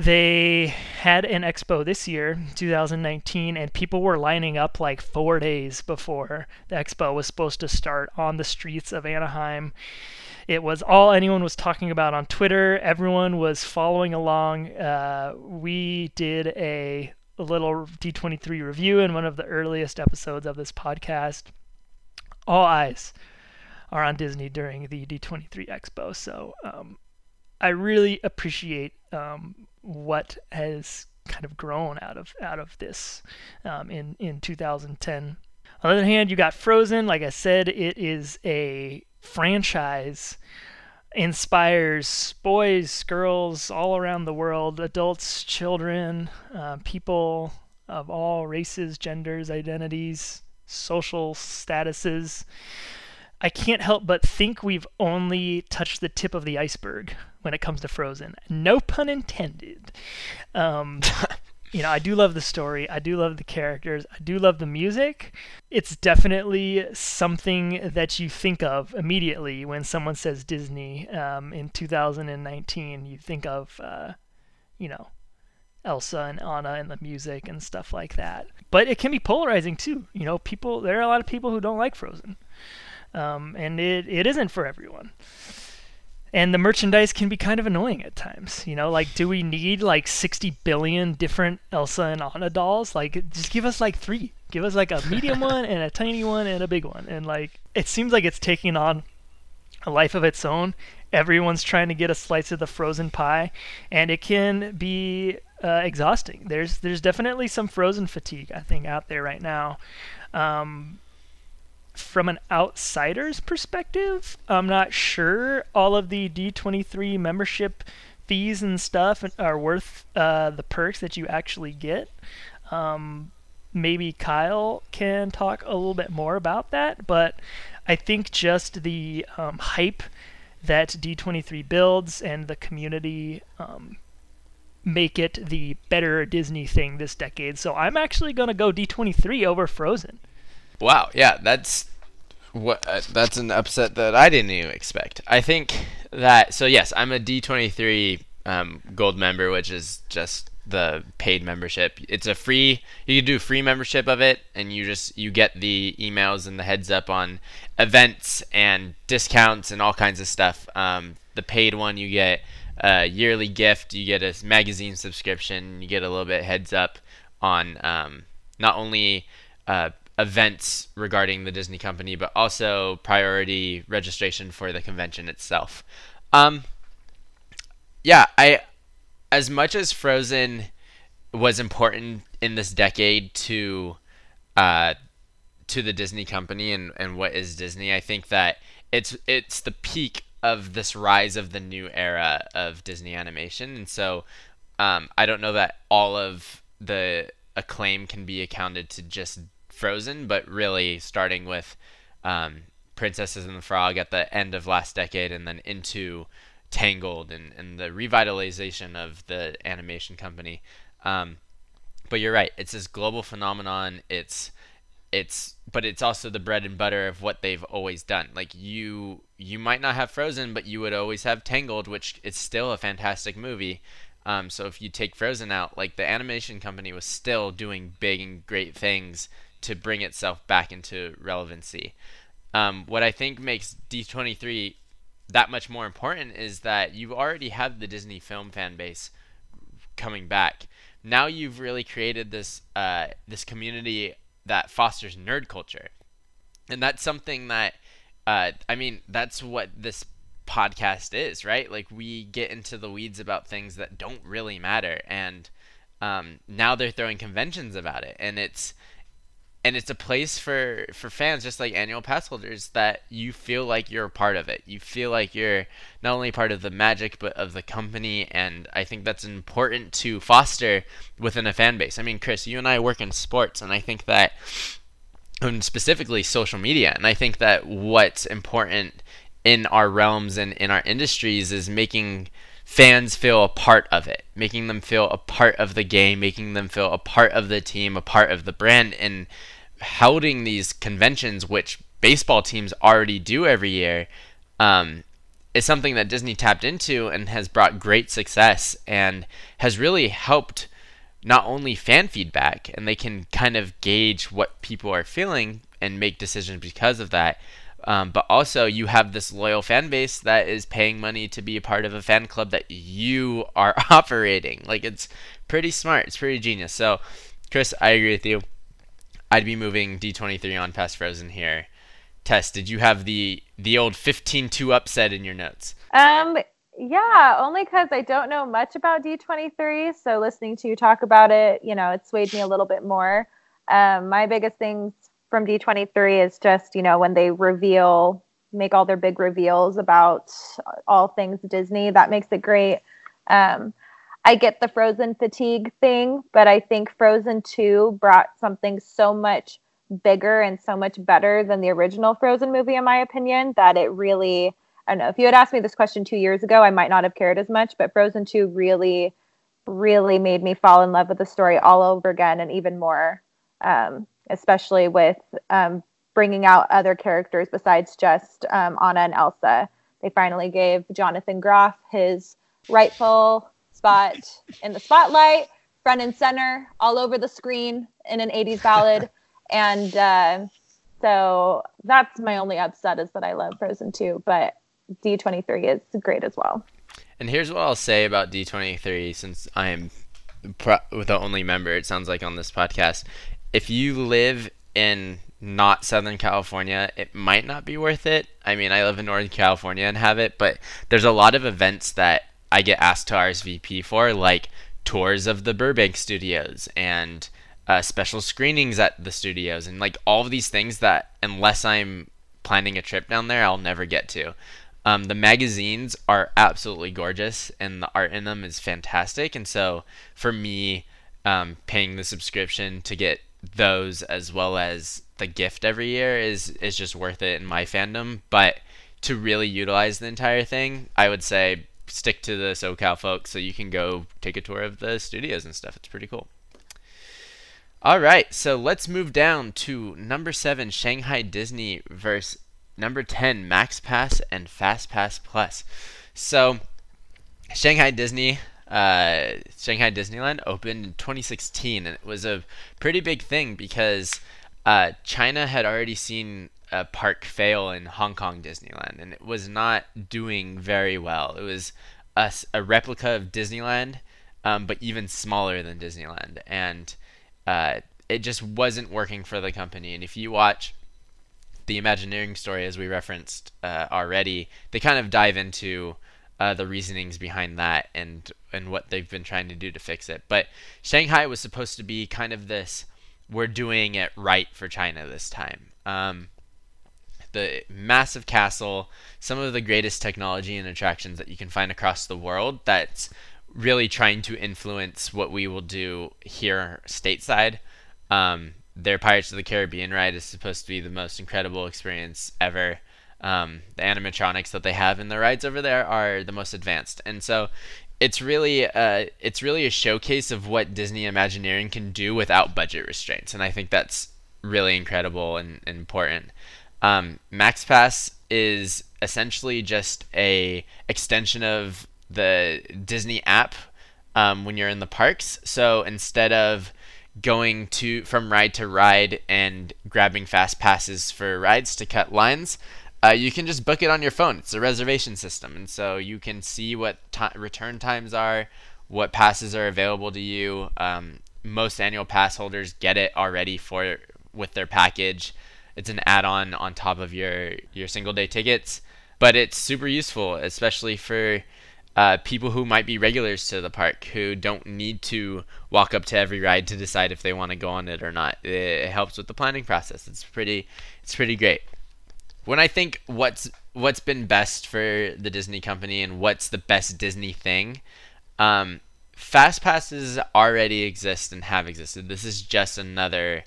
They had an expo this year, 2019, and people were lining up like four days before the expo was supposed to start on the streets of Anaheim. It was all anyone was talking about on Twitter. Everyone was following along. Uh, we did a little D23 review in one of the earliest episodes of this podcast. All eyes are on Disney during the D23 Expo, so um, I really appreciate um, what has kind of grown out of out of this um, in in 2010. On the other hand, you got Frozen. Like I said, it is a franchise inspires boys, girls all around the world, adults, children, uh, people of all races, genders, identities, social statuses. I can't help but think we've only touched the tip of the iceberg when it comes to Frozen. No pun intended. Um, you know, I do love the story. I do love the characters. I do love the music. It's definitely something that you think of immediately when someone says Disney um, in 2019. You think of, uh, you know, Elsa and Anna and the music and stuff like that. But it can be polarizing too. You know, people there are a lot of people who don't like Frozen, um, and it, it isn't for everyone and the merchandise can be kind of annoying at times. You know, like do we need like 60 billion different Elsa and Anna dolls? Like just give us like 3. Give us like a medium one and a tiny one and a big one. And like it seems like it's taking on a life of its own. Everyone's trying to get a slice of the frozen pie and it can be uh, exhausting. There's there's definitely some frozen fatigue I think out there right now. Um, from an outsider's perspective, I'm not sure all of the D23 membership fees and stuff are worth uh, the perks that you actually get. Um, maybe Kyle can talk a little bit more about that, but I think just the um, hype that D23 builds and the community um, make it the better Disney thing this decade. So I'm actually going to go D23 over Frozen. Wow, yeah, that's what uh, that's an upset that I didn't even expect. I think that so yes, I'm a D23 um, gold member, which is just the paid membership. It's a free you can do free membership of it and you just you get the emails and the heads up on events and discounts and all kinds of stuff. Um, the paid one you get a yearly gift, you get a magazine subscription, you get a little bit heads up on um, not only uh, events regarding the Disney company, but also priority registration for the convention itself. Um, yeah, I as much as Frozen was important in this decade to uh, to the Disney company and, and what is Disney, I think that it's it's the peak of this rise of the new era of Disney animation, and so um, I don't know that all of the acclaim can be accounted to just Frozen, but really starting with um, Princesses and the Frog at the end of last decade and then into Tangled and, and the revitalization of the animation company. Um, but you're right, it's this global phenomenon. It's it's but it's also the bread and butter of what they've always done. Like you you might not have Frozen, but you would always have Tangled, which is still a fantastic movie. Um, so if you take Frozen out, like the animation company was still doing big and great things to bring itself back into relevancy. Um, what I think makes D23 that much more important is that you already have the Disney film fan base coming back. Now you've really created this uh, this community that fosters nerd culture, and that's something that uh, I mean that's what this podcast is, right? Like we get into the weeds about things that don't really matter, and um, now they're throwing conventions about it, and it's and it's a place for for fans just like annual pass holders that you feel like you're a part of it. You feel like you're not only part of the magic but of the company and i think that's important to foster within a fan base. I mean chris you and i work in sports and i think that and specifically social media and i think that what's important in our realms and in our industries is making fans feel a part of it, making them feel a part of the game, making them feel a part of the team, a part of the brand, and holding these conventions, which baseball teams already do every year, um, is something that Disney tapped into and has brought great success and has really helped not only fan feedback, and they can kind of gauge what people are feeling and make decisions because of that, um, but also, you have this loyal fan base that is paying money to be a part of a fan club that you are operating. Like, it's pretty smart. It's pretty genius. So, Chris, I agree with you. I'd be moving D23 on past Frozen here. Tess, did you have the the old 15-2 upset in your notes? Um, yeah, only because I don't know much about D23. So listening to you talk about it, you know, it swayed me a little bit more. Um, my biggest things from D23 is just, you know, when they reveal, make all their big reveals about all things Disney. That makes it great. Um, I get the Frozen fatigue thing, but I think Frozen 2 brought something so much bigger and so much better than the original Frozen movie, in my opinion, that it really, I don't know, if you had asked me this question two years ago, I might not have cared as much, but Frozen 2 really really made me fall in love with the story all over again and even more, um, especially with um, bringing out other characters besides just um, Anna and Elsa. They finally gave Jonathan Groff his rightful spot in the spotlight, front and center, all over the screen in an 80s ballad. and uh, so that's my only upset is that I love Frozen 2, but D23 is great as well. And here's what I'll say about D23 since I am the only member, it sounds like, on this podcast. If you live in not Southern California, it might not be worth it. I mean, I live in Northern California and have it, but there's a lot of events that I get asked to RSVP for, like tours of the Burbank studios and uh, special screenings at the studios, and like all of these things that, unless I'm planning a trip down there, I'll never get to. Um, the magazines are absolutely gorgeous, and the art in them is fantastic. And so, for me, um, paying the subscription to get those as well as the gift every year is is just worth it in my fandom. But to really utilize the entire thing, I would say stick to the SoCal folks so you can go take a tour of the studios and stuff. It's pretty cool. All right, so let's move down to number seven, Shanghai Disney versus number 10, Max Pass and Fast Pass Plus. So, Shanghai Disney, uh, Shanghai Disneyland opened in 2016, and it was a pretty big thing because uh, China had already seen a park fail in Hong Kong Disneyland, and it was not doing very well. It was a, a replica of Disneyland, um, but even smaller than Disneyland, and uh, it just wasn't working for the company. And if you watch the Imagineering story, as we referenced uh, already, they kind of dive into uh, the reasonings behind that and and what they've been trying to do to fix it. But Shanghai was supposed to be kind of this: we're doing it right for China this time. Um, the massive castle, some of the greatest technology and attractions that you can find across the world. That's really trying to influence what we will do here stateside. Um, their Pirates of the Caribbean ride is supposed to be the most incredible experience ever. Um, the animatronics that they have in the rides over there are the most advanced, and so it's really uh, it's really a showcase of what Disney Imagineering can do without budget restraints, and I think that's really incredible and, and important. Um, Max Pass is essentially just a extension of the Disney app um, when you're in the parks. So instead of going to from ride to ride and grabbing fast passes for rides to cut lines. Uh, you can just book it on your phone. It's a reservation system, and so you can see what return times are, what passes are available to you. Um, most annual pass holders get it already for with their package. It's an add-on on top of your your single day tickets, but it's super useful, especially for uh, people who might be regulars to the park who don't need to walk up to every ride to decide if they want to go on it or not. It helps with the planning process. It's pretty it's pretty great. When I think what's what's been best for the Disney company and what's the best Disney thing, um, fast passes already exist and have existed. This is just another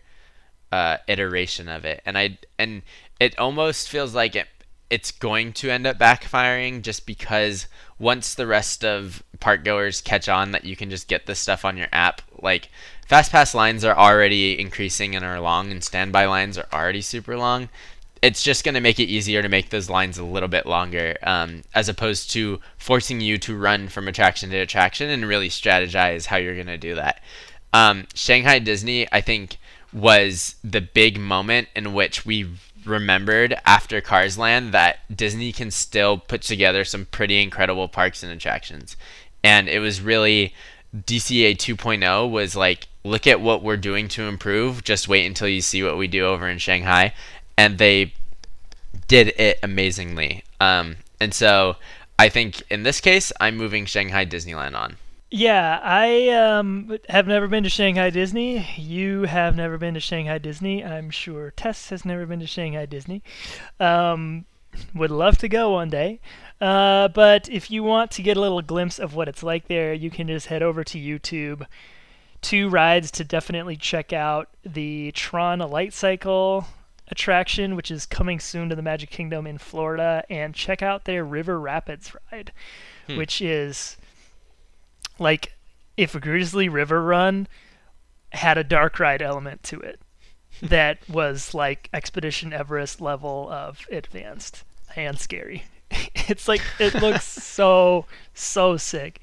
uh, iteration of it, and I and it almost feels like it it's going to end up backfiring just because once the rest of park goers catch on that you can just get this stuff on your app, like fast pass lines are already increasing and are long, and standby lines are already super long. It's just going to make it easier to make those lines a little bit longer, um, as opposed to forcing you to run from attraction to attraction and really strategize how you're going to do that. Um, Shanghai Disney, I think, was the big moment in which we remembered after Cars Land that Disney can still put together some pretty incredible parks and attractions. And it was really DCA 2.0 was like, look at what we're doing to improve. Just wait until you see what we do over in Shanghai. And they did it amazingly. Um, and so I think in this case, I'm moving Shanghai Disneyland on. Yeah, I um, have never been to Shanghai Disney. You have never been to Shanghai Disney. I'm sure Tess has never been to Shanghai Disney. Um, would love to go one day. Uh, but if you want to get a little glimpse of what it's like there, you can just head over to YouTube. Two rides to definitely check out the Tron Light Cycle attraction, which is coming soon to the Magic Kingdom in Florida, and check out their River Rapids ride, hmm. which is like if Grizzly River Run had a dark ride element to it that was like Expedition Everest level of advanced and scary. it's like it looks so so sick.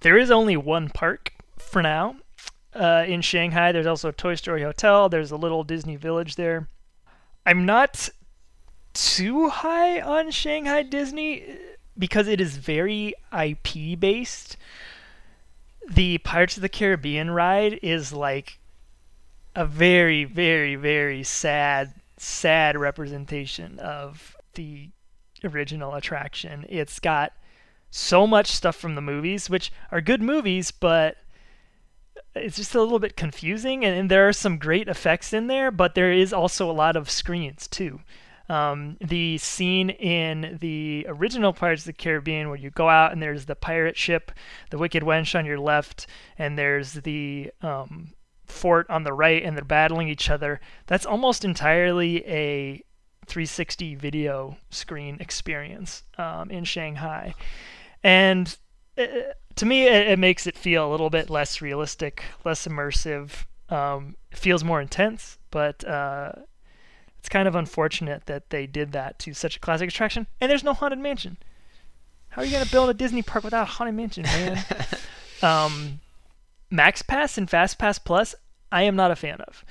There is only one park for now uh, in Shanghai. There's also a Toy Story Hotel. There's a little Disney Village there. I'm not too high on Shanghai Disney uh, because it is very IP based. The Pirates of the Caribbean ride is like a very, very, very sad, sad representation of the original attraction. It's got so much stuff from the movies, which are good movies, but it's just a little bit confusing. And, and there are some great effects in there, but there is also a lot of screens too. Um, the scene in the original Pirates of the Caribbean where you go out and there's the pirate ship, the Wicked Wench on your left, and there's the um, fort on the right, and they're battling each other. That's almost entirely a 360 video screen experience um, in Shanghai. And it, to me, it, it, makes it feel a little bit less realistic, less immersive. Um, it feels more intense, but uh, it's kind of unfortunate that they did that to such a classic attraction. And there's no haunted mansion. How are you gonna build a Disney park without a haunted mansion, man? um, Max Pass and Fast Pass Plus, I am not a fan of.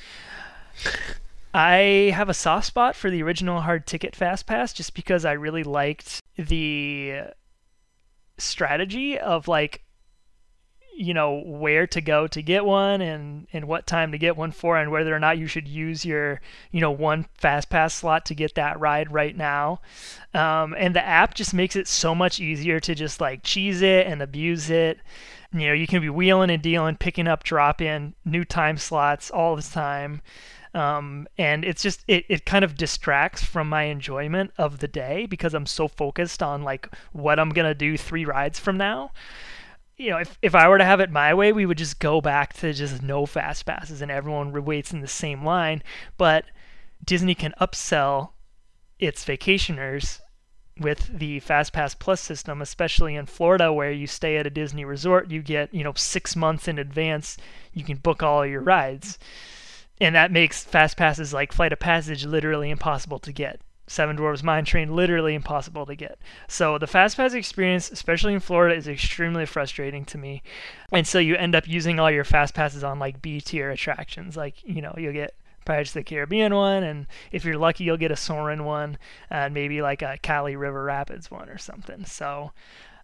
I have a soft spot for the original hard ticket Fast Pass just because I really liked the strategy of like you know where to go to get one and and what time to get one for and whether or not you should use your you know one fast pass slot to get that ride right now. Um, and the app just makes it so much easier to just like cheese it and abuse it. You know you can be wheeling and dealing picking up drop in new time slots all the time um, and it's just it, it kind of distracts from my enjoyment of the day because i'm so focused on like what i'm gonna do three rides from now you know, if, if I were to have it my way, we would just go back to just no fast passes and everyone waits in the same line. But Disney can upsell its vacationers with the Fast Pass Plus system, especially in Florida where you stay at a Disney resort, you get, you know, 6 months in advance, you can book all your rides. And that makes Fast Passes like Flight of Passage literally impossible to get. Seven Dwarfs Mine Train literally impossible to get. So the fast pass experience, especially in Florida, is extremely frustrating to me. And so you end up using all your fast passes on like B tier attractions. Like, you know, you'll get Pirates of the Caribbean one, and if you're lucky, you'll get a Soarin' one, and maybe like a Kali River Rapids one or something. So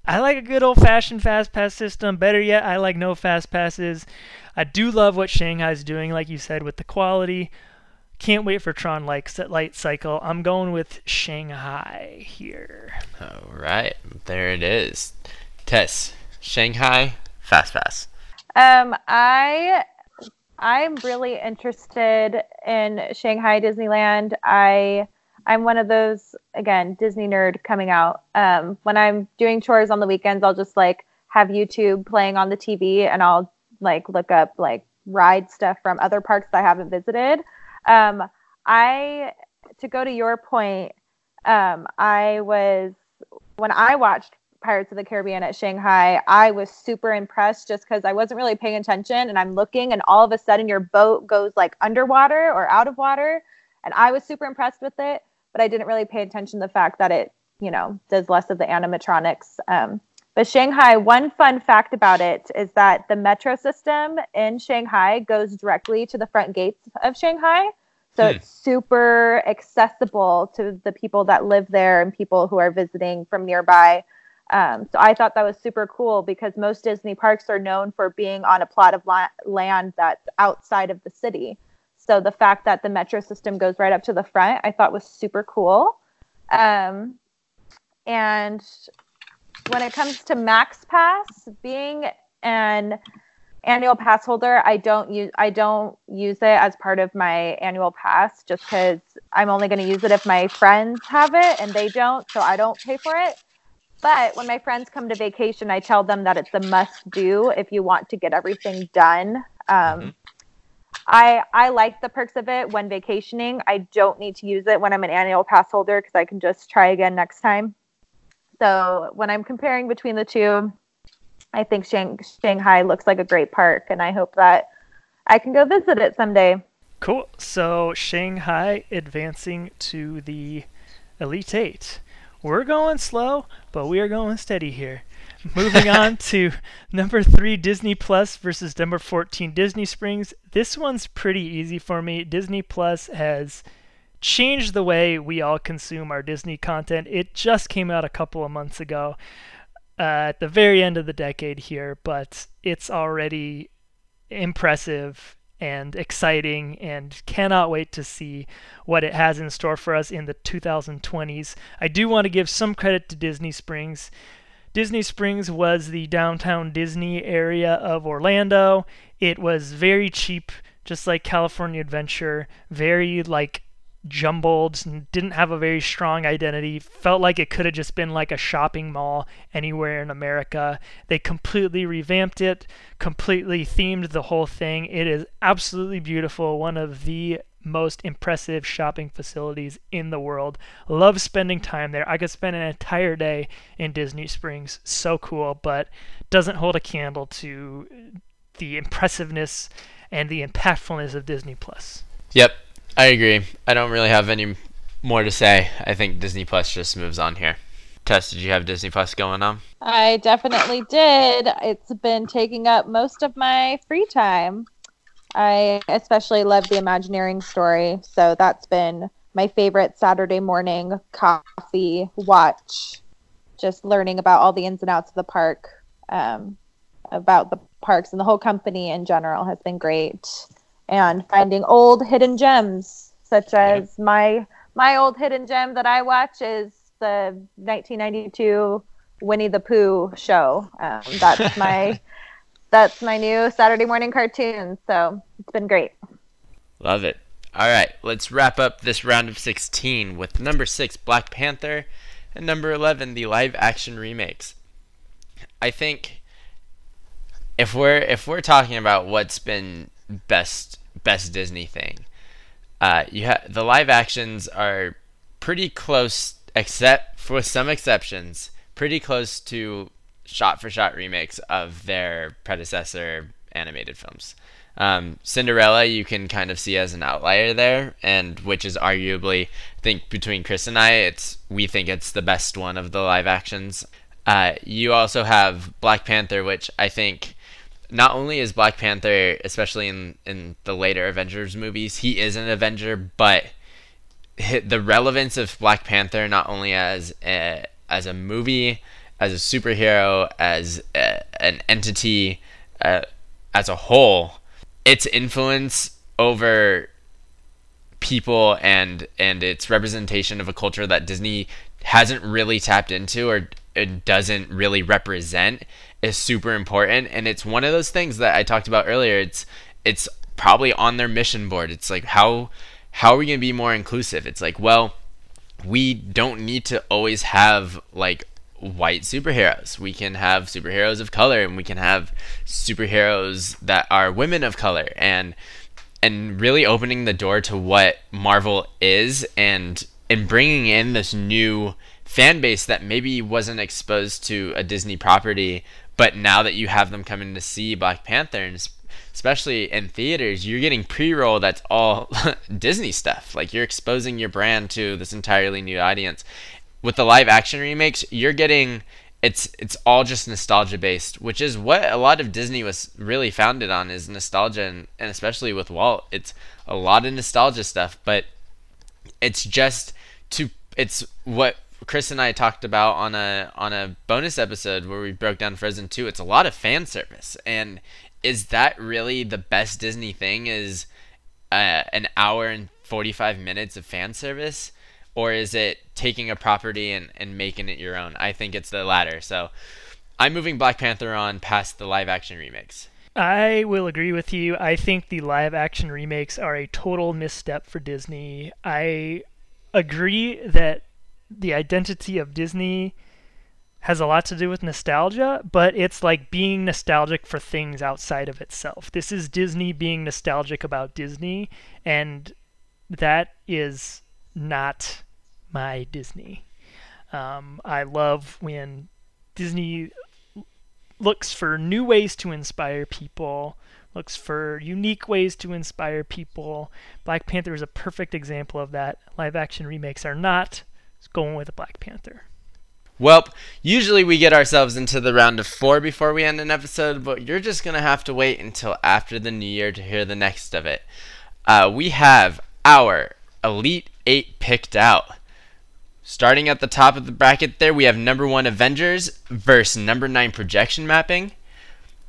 I like a good old fashioned fast pass system. Better yet, I like no fast passes. I do love what Shanghai's doing, like you said, with the quality. Can't wait for Tron like Light Cycle. I'm going with Shanghai here. All right, there it is. Tess, Shanghai Fast Pass. Um, I I'm really interested in Shanghai Disneyland. I I'm one of those again Disney nerd coming out. Um, when I'm doing chores on the weekends, I'll just like have YouTube playing on the TV, and I'll like look up like ride stuff from other parks that I haven't visited. Um, I to go to your point, um, I was when I watched Pirates of the Caribbean at Shanghai, I was super impressed just because I wasn't really paying attention and I'm looking and all of a sudden your boat goes like underwater or out of water. And I was super impressed with it, but I didn't really pay attention to the fact that it, you know, does less of the animatronics. Um, but Shanghai, one fun fact about it is that the metro system in Shanghai goes directly to the front gates of Shanghai. So hmm. it's super accessible to the people that live there and people who are visiting from nearby. Um, so I thought that was super cool because most Disney parks are known for being on a plot of la- land that's outside of the city. So the fact that the metro system goes right up to the front, I thought was super cool. Um, and when it comes to Max Pass, being an annual pass holder, I don't use I don't use it as part of my annual pass just because I'm only going to use it if my friends have it and they don't, so I don't pay for it. But when my friends come to vacation, I tell them that it's a must do if you want to get everything done. Um, mm-hmm. I I like the perks of it when vacationing. I don't need to use it when I'm an annual pass holder because I can just try again next time. So when I'm comparing between the two, I think Shang- Shanghai looks like a great park, and I hope that I can go visit it someday. Cool. So Shanghai advancing to the Elite Eight. We're going slow, but we are going steady here. Moving on to number three, Disney Plus versus number 14, Disney Springs. This one's pretty easy for me. Disney Plus has changed the way we all consume our Disney content. It just came out a couple of months ago uh, at the very end of the decade here, but it's already impressive and exciting and cannot wait to see what it has in store for us in the 2020s. I do want to give some credit to Disney Springs. Disney Springs was the downtown Disney area of Orlando. It was very cheap, just like California Adventure, very like jumbled didn't have a very strong identity. Felt like it could have just been like a shopping mall anywhere in America. They completely revamped it, completely themed the whole thing. It is absolutely beautiful. One of the most impressive shopping facilities in the world. Love spending time there. I could spend an entire day in Disney Springs. So cool, but doesn't hold a candle to the impressiveness and the impactfulness of Disney Plus. Yep, I agree. I don't really have any more to say. I think Disney Plus just moves on here. Tess, did you have Disney Plus going on? I definitely did. It's been taking up most of my free time. I especially love the Imagineering story, so that's been my favorite Saturday morning coffee watch. Just learning about all the ins and outs of the park, um, about the parks and the whole company in general has been great and finding old hidden gems such as my my old hidden gem that I watch is the 1992 Winnie the Pooh show. Um, that's my that's my new Saturday morning cartoon. So it's been great. Love it. All right, let's wrap up this round of 16 with number six, Black Panther, and number 11, the live action remakes. I think if we're if we're talking about what's been best best Disney thing. Uh, you have the live actions are pretty close, except for some exceptions, pretty close to shot for shot remakes of their predecessor animated films. Um, Cinderella, you can kind of see as an outlier there, and which is arguably, I think, between Chris and I, it's we think it's the best one of the live actions. Uh, you also have Black Panther, which I think not only is Black Panther, especially in in the later Avengers movies, he is an Avenger, but the relevance of Black Panther not only as a, as a movie, as a superhero, as a, an entity, uh, as a whole, its influence over people and and its representation of a culture that Disney hasn't really tapped into or it doesn't really represent is super important. And it's one of those things that I talked about earlier. It's it's probably on their mission board. It's like how how are we going to be more inclusive? It's like well we don't need to always have like white superheroes we can have superheroes of color and we can have superheroes that are women of color and and really opening the door to what Marvel is and and bringing in this new fan base that maybe wasn't exposed to a Disney property, but now that you have them coming to see Black Panther, and especially in theaters, you're getting pre-roll that's all Disney stuff. Like you're exposing your brand to this entirely new audience. With the live action remakes, you're getting it's it's all just nostalgia based, which is what a lot of Disney was really founded on is nostalgia, and, and especially with Walt, it's a lot of nostalgia stuff. But it's just to it's what Chris and I talked about on a on a bonus episode where we broke down Frozen 2. It's a lot of fan service, and is that really the best Disney thing? Is uh, an hour and 45 minutes of fan service, or is it taking a property and, and making it your own? I think it's the latter. So I'm moving Black Panther on past the live action remakes. I will agree with you. I think the live action remakes are a total misstep for Disney. I agree that the identity of Disney has a lot to do with nostalgia, but it's like being nostalgic for things outside of itself. This is Disney being nostalgic about Disney, and that is not my Disney. Um, I love when Disney looks for new ways to inspire people, looks for unique ways to inspire people. Black Panther is a perfect example of that. Live action remakes are not. It's going with a Black Panther. Well, usually we get ourselves into the round of four before we end an episode, but you're just going to have to wait until after the new year to hear the next of it. Uh, we have our Elite Eight picked out. Starting at the top of the bracket there, we have number one Avengers versus number nine projection mapping.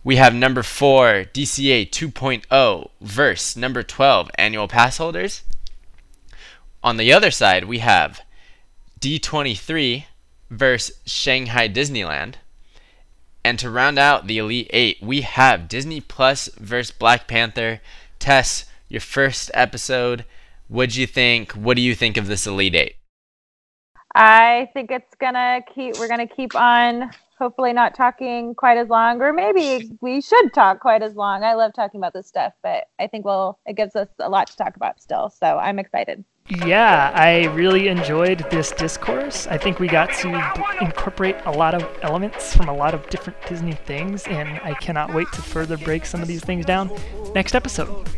We have number four DCA 2.0 versus number 12 annual pass holders. On the other side, we have D23 versus Shanghai Disneyland. And to round out the Elite Eight, we have Disney Plus versus Black Panther. Tess, your first episode. What'd you think? What do you think of this Elite Eight? I think it's gonna keep. We're gonna keep on. Hopefully, not talking quite as long, or maybe we should talk quite as long. I love talking about this stuff, but I think well, it gives us a lot to talk about still. So I'm excited. Yeah, I really enjoyed this discourse. I think we got to incorporate a lot of elements from a lot of different Disney things, and I cannot wait to further break some of these things down next episode.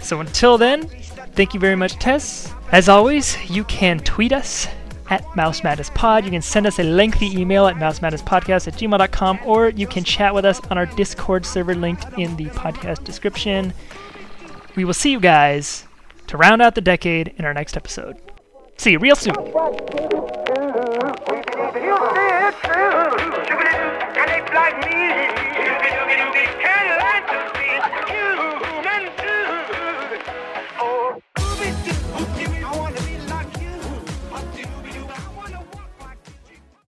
So until then, Thank you very much, Tess. As always, you can tweet us at Mouse Madness Pod. You can send us a lengthy email at mousemadnesspodcast at gmail.com, or you can chat with us on our Discord server linked in the podcast description. We will see you guys to round out the decade in our next episode. See you real soon.